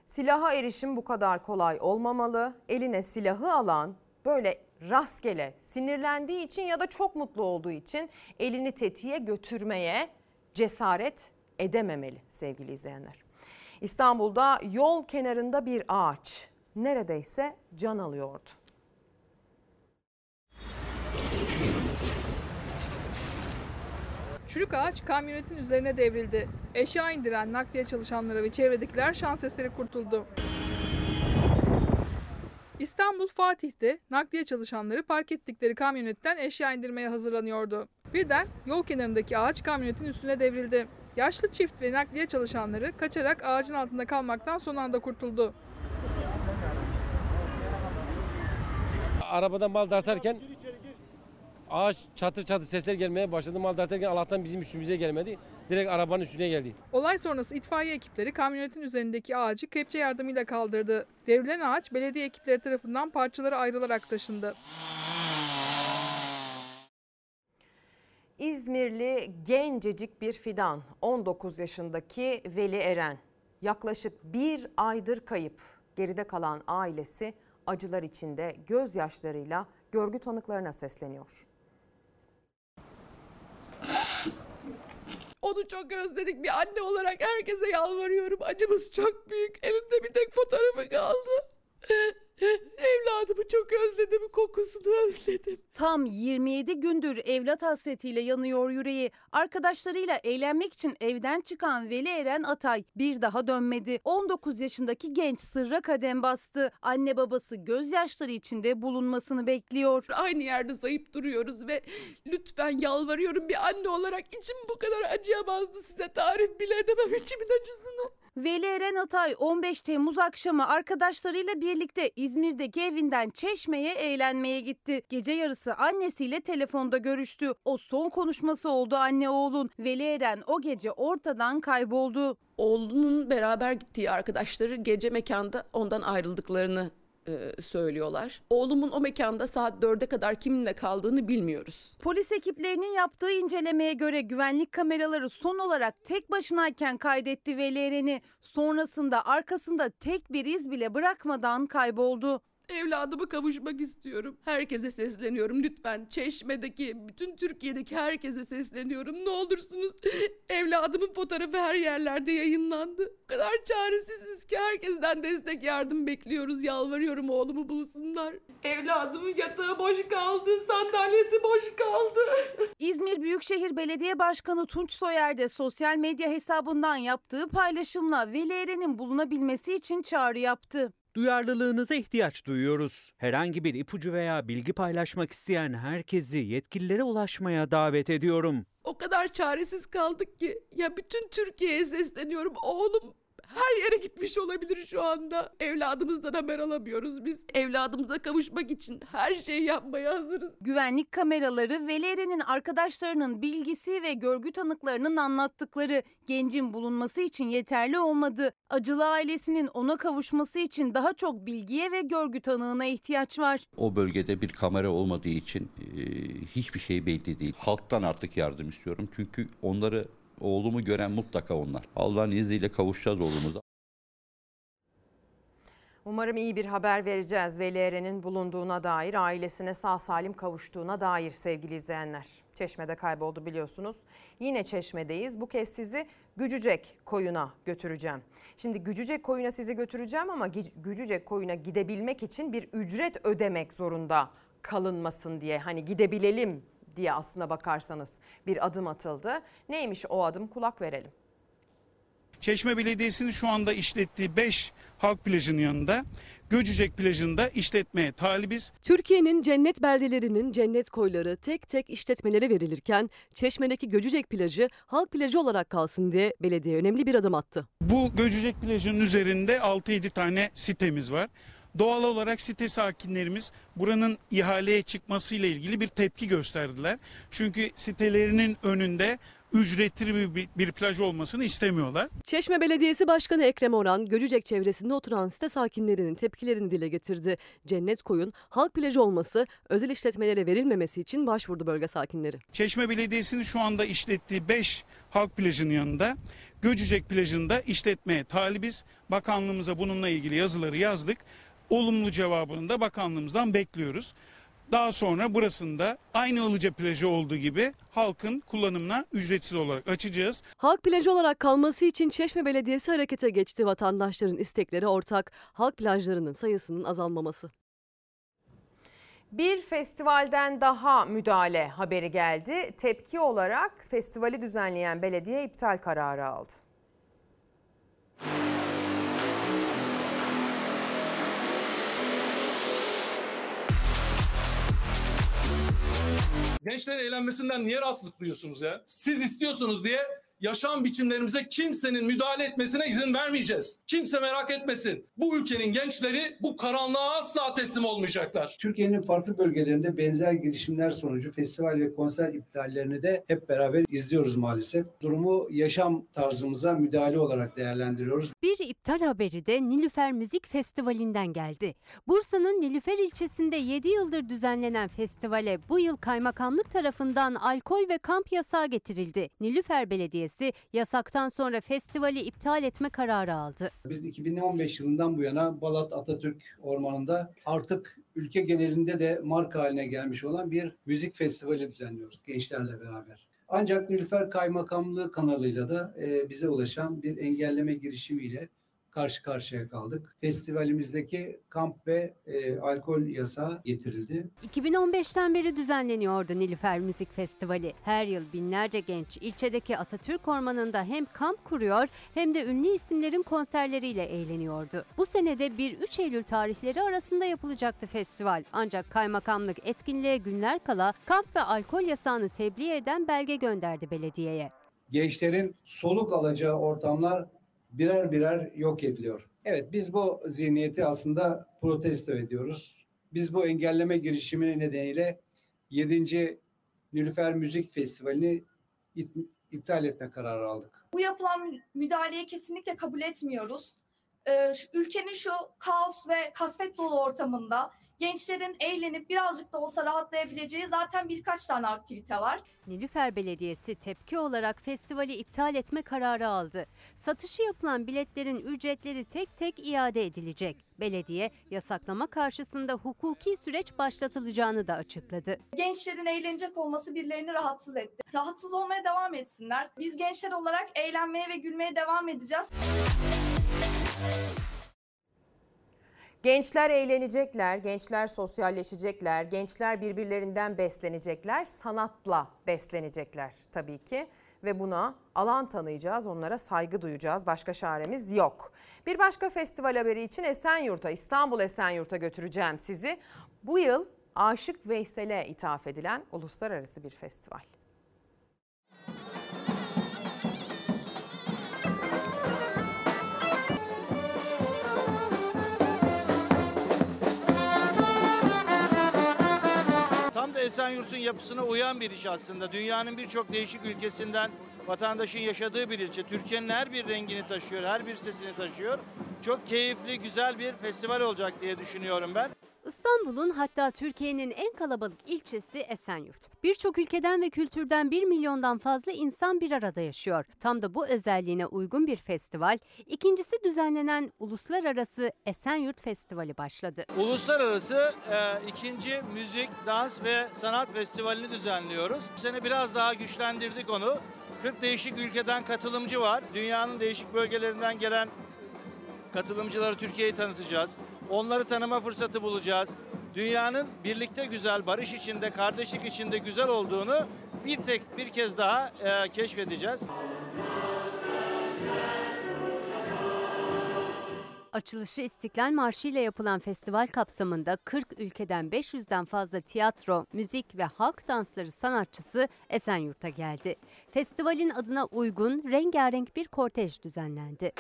Silaha erişim bu kadar kolay olmamalı. Eline silahı alan böyle rastgele sinirlendiği için ya da çok mutlu olduğu için elini tetiğe götürmeye cesaret edememeli sevgili izleyenler. İstanbul'da yol kenarında bir ağaç neredeyse can alıyordu.
Çürük ağaç kamyonetin üzerine devrildi. Eşya indiren nakliye çalışanları ve çevredekiler şans eseri kurtuldu. İstanbul Fatih'te nakliye çalışanları park ettikleri kamyonetten eşya indirmeye hazırlanıyordu. Birden yol kenarındaki ağaç kamyonetin üstüne devrildi. Yaşlı çift ve nakliye çalışanları kaçarak ağacın altında kalmaktan son anda kurtuldu.
Arabadan mal dartarken ağaç çatır çatır sesler gelmeye başladı. Mal dartarken Allah'tan bizim üstümüze gelmedi. Direkt arabanın üstüne geldi.
Olay sonrası itfaiye ekipleri kamyonetin üzerindeki ağacı kepçe yardımıyla kaldırdı. Devrilen ağaç belediye ekipleri tarafından parçaları ayrılarak taşındı.
İzmirli gencecik bir fidan 19 yaşındaki Veli Eren yaklaşık bir aydır kayıp. Geride kalan ailesi acılar içinde gözyaşlarıyla görgü tanıklarına sesleniyor.
Onu çok özledik. Bir anne olarak herkese yalvarıyorum. Acımız çok büyük. Elimde bir tek fotoğrafı kaldı. Evladımı çok özledim. Kokusunu özledim.
Tam 27 gündür evlat hasretiyle yanıyor yüreği. Arkadaşlarıyla eğlenmek için evden çıkan Veli Eren Atay bir daha dönmedi. 19 yaşındaki genç sırra kadem bastı. Anne babası gözyaşları içinde bulunmasını bekliyor.
Aynı yerde sayıp duruyoruz ve lütfen yalvarıyorum bir anne olarak içim bu kadar acıyamazdı size tarif bile edemem içimin acısını.
Veli Eren Atay 15 Temmuz akşamı arkadaşlarıyla birlikte İzmir'deki evinden Çeşme'ye eğlenmeye gitti. Gece yarısı annesiyle telefonda görüştü. O son konuşması oldu anne oğlun. Veli Eren o gece ortadan kayboldu.
Oğlunun beraber gittiği arkadaşları gece mekanda ondan ayrıldıklarını e, söylüyorlar. Oğlumun o mekanda saat 4'e kadar kiminle kaldığını bilmiyoruz.
Polis ekiplerinin yaptığı incelemeye göre güvenlik kameraları son olarak tek başınayken kaydetti Veli Eren'i. Sonrasında arkasında tek bir iz bile bırakmadan kayboldu.
Evladımı kavuşmak istiyorum. Herkese sesleniyorum lütfen. Çeşme'deki, bütün Türkiye'deki herkese sesleniyorum. Ne olursunuz evladımın fotoğrafı her yerlerde yayınlandı. O kadar çaresiziz ki herkesten destek yardım bekliyoruz. Yalvarıyorum oğlumu bulsunlar. Evladımın yatağı boş kaldı, sandalyesi boş kaldı.
İzmir Büyükşehir Belediye Başkanı Tunç Soyer de sosyal medya hesabından yaptığı paylaşımla Veli Eren'in bulunabilmesi için çağrı yaptı.
Duyarlılığınıza ihtiyaç duyuyoruz. Herhangi bir ipucu veya bilgi paylaşmak isteyen herkesi yetkililere ulaşmaya davet ediyorum.
O kadar çaresiz kaldık ki ya bütün Türkiye'ye sesleniyorum. Oğlum her yere gitmiş olabilir şu anda. Evladımızdan haber alamıyoruz biz. Evladımıza kavuşmak için her şeyi yapmaya hazırız.
Güvenlik kameraları Veli Eren'in arkadaşlarının bilgisi ve görgü tanıklarının anlattıkları gencin bulunması için yeterli olmadı. Acılı ailesinin ona kavuşması için daha çok bilgiye ve görgü tanığına ihtiyaç var.
O bölgede bir kamera olmadığı için e, hiçbir şey belli değil. Halktan artık yardım istiyorum. Çünkü onları oğlumu gören mutlaka onlar. Allah'ın izniyle kavuşacağız oğlumuza.
Umarım iyi bir haber vereceğiz Veli Eren'in bulunduğuna dair, ailesine sağ salim kavuştuğuna dair sevgili izleyenler. Çeşme'de kayboldu biliyorsunuz. Yine Çeşme'deyiz. Bu kez sizi Gücücek koyuna götüreceğim. Şimdi Gücücek koyuna sizi götüreceğim ama Gücücek koyuna gidebilmek için bir ücret ödemek zorunda kalınmasın diye. Hani gidebilelim diye aslına bakarsanız bir adım atıldı. Neymiş o adım kulak verelim.
Çeşme Belediyesi'nin şu anda işlettiği 5 halk plajının yanında Göcücek plajında işletmeye talibiz.
Türkiye'nin cennet beldelerinin cennet koyları tek tek işletmelere verilirken Çeşme'deki Göcücek plajı halk plajı olarak kalsın diye belediye önemli bir adım attı.
Bu Göcücek plajının üzerinde 6-7 tane sitemiz var.
Doğal olarak site sakinlerimiz buranın ihaleye çıkmasıyla ilgili bir tepki gösterdiler. Çünkü sitelerinin önünde ücretli bir, bir plaj olmasını istemiyorlar.
Çeşme Belediyesi Başkanı Ekrem Oran, Göcücek çevresinde oturan site sakinlerinin tepkilerini dile getirdi. Cennet Koyun, halk plajı olması, özel işletmelere verilmemesi için başvurdu bölge sakinleri.
Çeşme Belediyesi'nin şu anda işlettiği 5 halk plajının yanında Göcücek plajında işletmeye talibiz. Bakanlığımıza bununla ilgili yazıları yazdık. Olumlu cevabını da bakanlığımızdan bekliyoruz. Daha sonra burasında aynı Ilıca plajı olduğu gibi halkın kullanımına ücretsiz olarak açacağız.
Halk plajı olarak kalması için Çeşme Belediyesi harekete geçti. Vatandaşların istekleri ortak. Halk plajlarının sayısının azalmaması.
Bir festivalden daha müdahale haberi geldi. Tepki olarak festivali düzenleyen belediye iptal kararı aldı.
Gençlerin eğlenmesinden niye rahatsızlık duyuyorsunuz ya? Siz istiyorsunuz diye yaşam biçimlerimize kimsenin müdahale etmesine izin vermeyeceğiz. Kimse merak etmesin. Bu ülkenin gençleri bu karanlığa asla teslim olmayacaklar.
Türkiye'nin farklı bölgelerinde benzer girişimler sonucu festival ve konser iptallerini de hep beraber izliyoruz maalesef. Durumu yaşam tarzımıza müdahale olarak değerlendiriyoruz.
Bir iptal haberi de Nilüfer Müzik Festivali'nden geldi. Bursa'nın Nilüfer ilçesinde 7 yıldır düzenlenen festivale bu yıl kaymakamlık tarafından alkol ve kamp yasağı getirildi. Nilüfer Belediyesi yasaktan sonra festivali iptal etme kararı aldı.
Biz 2015 yılından bu yana Balat Atatürk Ormanı'nda artık ülke genelinde de marka haline gelmiş olan bir müzik festivali düzenliyoruz gençlerle beraber. Ancak Nilüfer Kaymakamlığı kanalıyla da e, bize ulaşan bir engelleme girişimiyle karşı karşıya kaldık. Festivalimizdeki kamp ve e, alkol yasağı getirildi.
2015'ten beri düzenleniyordu Nilüfer Müzik Festivali. Her yıl binlerce genç ilçedeki Atatürk Ormanı'nda hem kamp kuruyor hem de ünlü isimlerin konserleriyle eğleniyordu. Bu senede 1-3 Eylül tarihleri arasında yapılacaktı festival. Ancak kaymakamlık etkinliğe günler kala kamp ve alkol yasağını tebliğ eden belge gönderdi belediyeye.
Gençlerin soluk alacağı ortamlar birer birer yok ediliyor. Evet biz bu zihniyeti aslında protesto ediyoruz. Biz bu engelleme girişimi nedeniyle 7. Nilüfer Müzik Festivali'ni ip- iptal etme kararı aldık.
Bu yapılan müdahaleyi kesinlikle kabul etmiyoruz. Ee, ülkenin şu kaos ve kasvet dolu ortamında gençlerin eğlenip birazcık da olsa rahatlayabileceği zaten birkaç tane aktivite var.
Nilüfer Belediyesi tepki olarak festivali iptal etme kararı aldı. Satışı yapılan biletlerin ücretleri tek tek iade edilecek. Belediye yasaklama karşısında hukuki süreç başlatılacağını da açıkladı.
Gençlerin eğlenecek olması birilerini rahatsız etti. Rahatsız olmaya devam etsinler. Biz gençler olarak eğlenmeye ve gülmeye devam edeceğiz.
Gençler eğlenecekler, gençler sosyalleşecekler, gençler birbirlerinden beslenecekler, sanatla beslenecekler tabii ki. Ve buna alan tanıyacağız, onlara saygı duyacağız. Başka çaremiz yok. Bir başka festival haberi için Esenyurt'a, İstanbul Esenyurt'a götüreceğim sizi. Bu yıl Aşık Veysel'e ithaf edilen uluslararası bir festival.
Tam da Esenyurt'un yapısına uyan bir iş aslında. Dünyanın birçok değişik ülkesinden vatandaşın yaşadığı bir ilçe. Türkiye'nin her bir rengini taşıyor, her bir sesini taşıyor. Çok keyifli, güzel bir festival olacak diye düşünüyorum ben.
İstanbul'un hatta Türkiye'nin en kalabalık ilçesi Esenyurt. Birçok ülkeden ve kültürden 1 milyondan fazla insan bir arada yaşıyor. Tam da bu özelliğine uygun bir festival, ikincisi düzenlenen Uluslararası Esenyurt Festivali başladı.
Uluslararası e, ikinci müzik, dans ve sanat festivalini düzenliyoruz. Bu sene biraz daha güçlendirdik onu. 40 değişik ülkeden katılımcı var. Dünyanın değişik bölgelerinden gelen katılımcıları Türkiye'yi tanıtacağız. Onları tanıma fırsatı bulacağız. Dünyanın birlikte güzel, barış içinde, kardeşlik içinde güzel olduğunu bir tek bir kez daha e, keşfedeceğiz.
Açılışı İstiklal Marşı ile yapılan festival kapsamında 40 ülkeden 500'den fazla tiyatro, müzik ve halk dansları sanatçısı Esenyurt'a geldi. Festivalin adına uygun rengarenk bir kortej düzenlendi.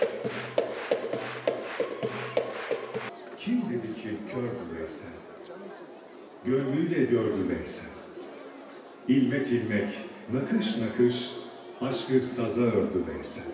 Kim dedi ki kördü Veysel? Gönlüyle gördü Veysel. İlmek ilmek, nakış nakış, aşkı saza ördü Veysel.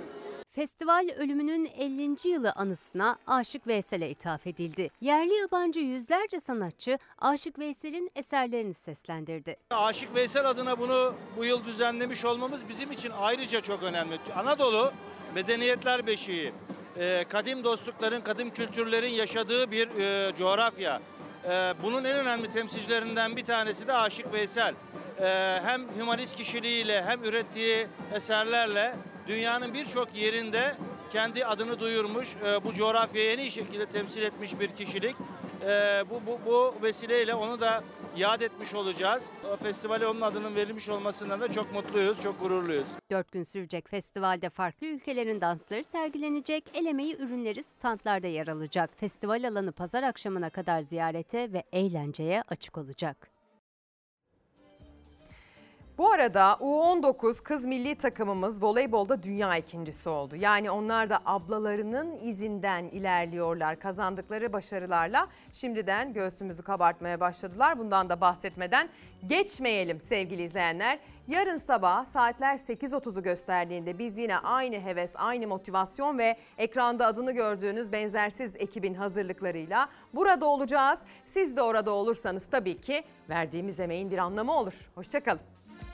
Festival ölümünün 50. yılı anısına Aşık Veysel'e ithaf edildi. Yerli yabancı yüzlerce sanatçı Aşık Veysel'in eserlerini seslendirdi.
Aşık Veysel adına bunu bu yıl düzenlemiş olmamız bizim için ayrıca çok önemli. Anadolu medeniyetler beşiği, e, kadim dostlukların, kadim kültürlerin yaşadığı bir e, coğrafya. E, bunun en önemli temsilcilerinden bir tanesi de Aşık Veysel. E, hem hümanist kişiliğiyle hem ürettiği eserlerle dünyanın birçok yerinde kendi adını duyurmuş, e, bu coğrafyayı en iyi şekilde temsil etmiş bir kişilik. E, bu, bu, bu vesileyle onu da yad etmiş olacağız. Festivale onun adının verilmiş olmasından da çok mutluyuz, çok gururluyuz.
Dört gün sürecek festivalde farklı ülkelerin dansları sergilenecek, el emeği ürünleri standlarda yer alacak. Festival alanı pazar akşamına kadar ziyarete ve eğlenceye açık olacak.
Bu arada U19 kız milli takımımız voleybolda dünya ikincisi oldu. Yani onlar da ablalarının izinden ilerliyorlar. Kazandıkları başarılarla şimdiden göğsümüzü kabartmaya başladılar. Bundan da bahsetmeden geçmeyelim sevgili izleyenler. Yarın sabah saatler 8.30'u gösterdiğinde biz yine aynı heves, aynı motivasyon ve ekranda adını gördüğünüz benzersiz ekibin hazırlıklarıyla burada olacağız. Siz de orada olursanız tabii ki verdiğimiz emeğin bir anlamı olur. Hoşçakalın.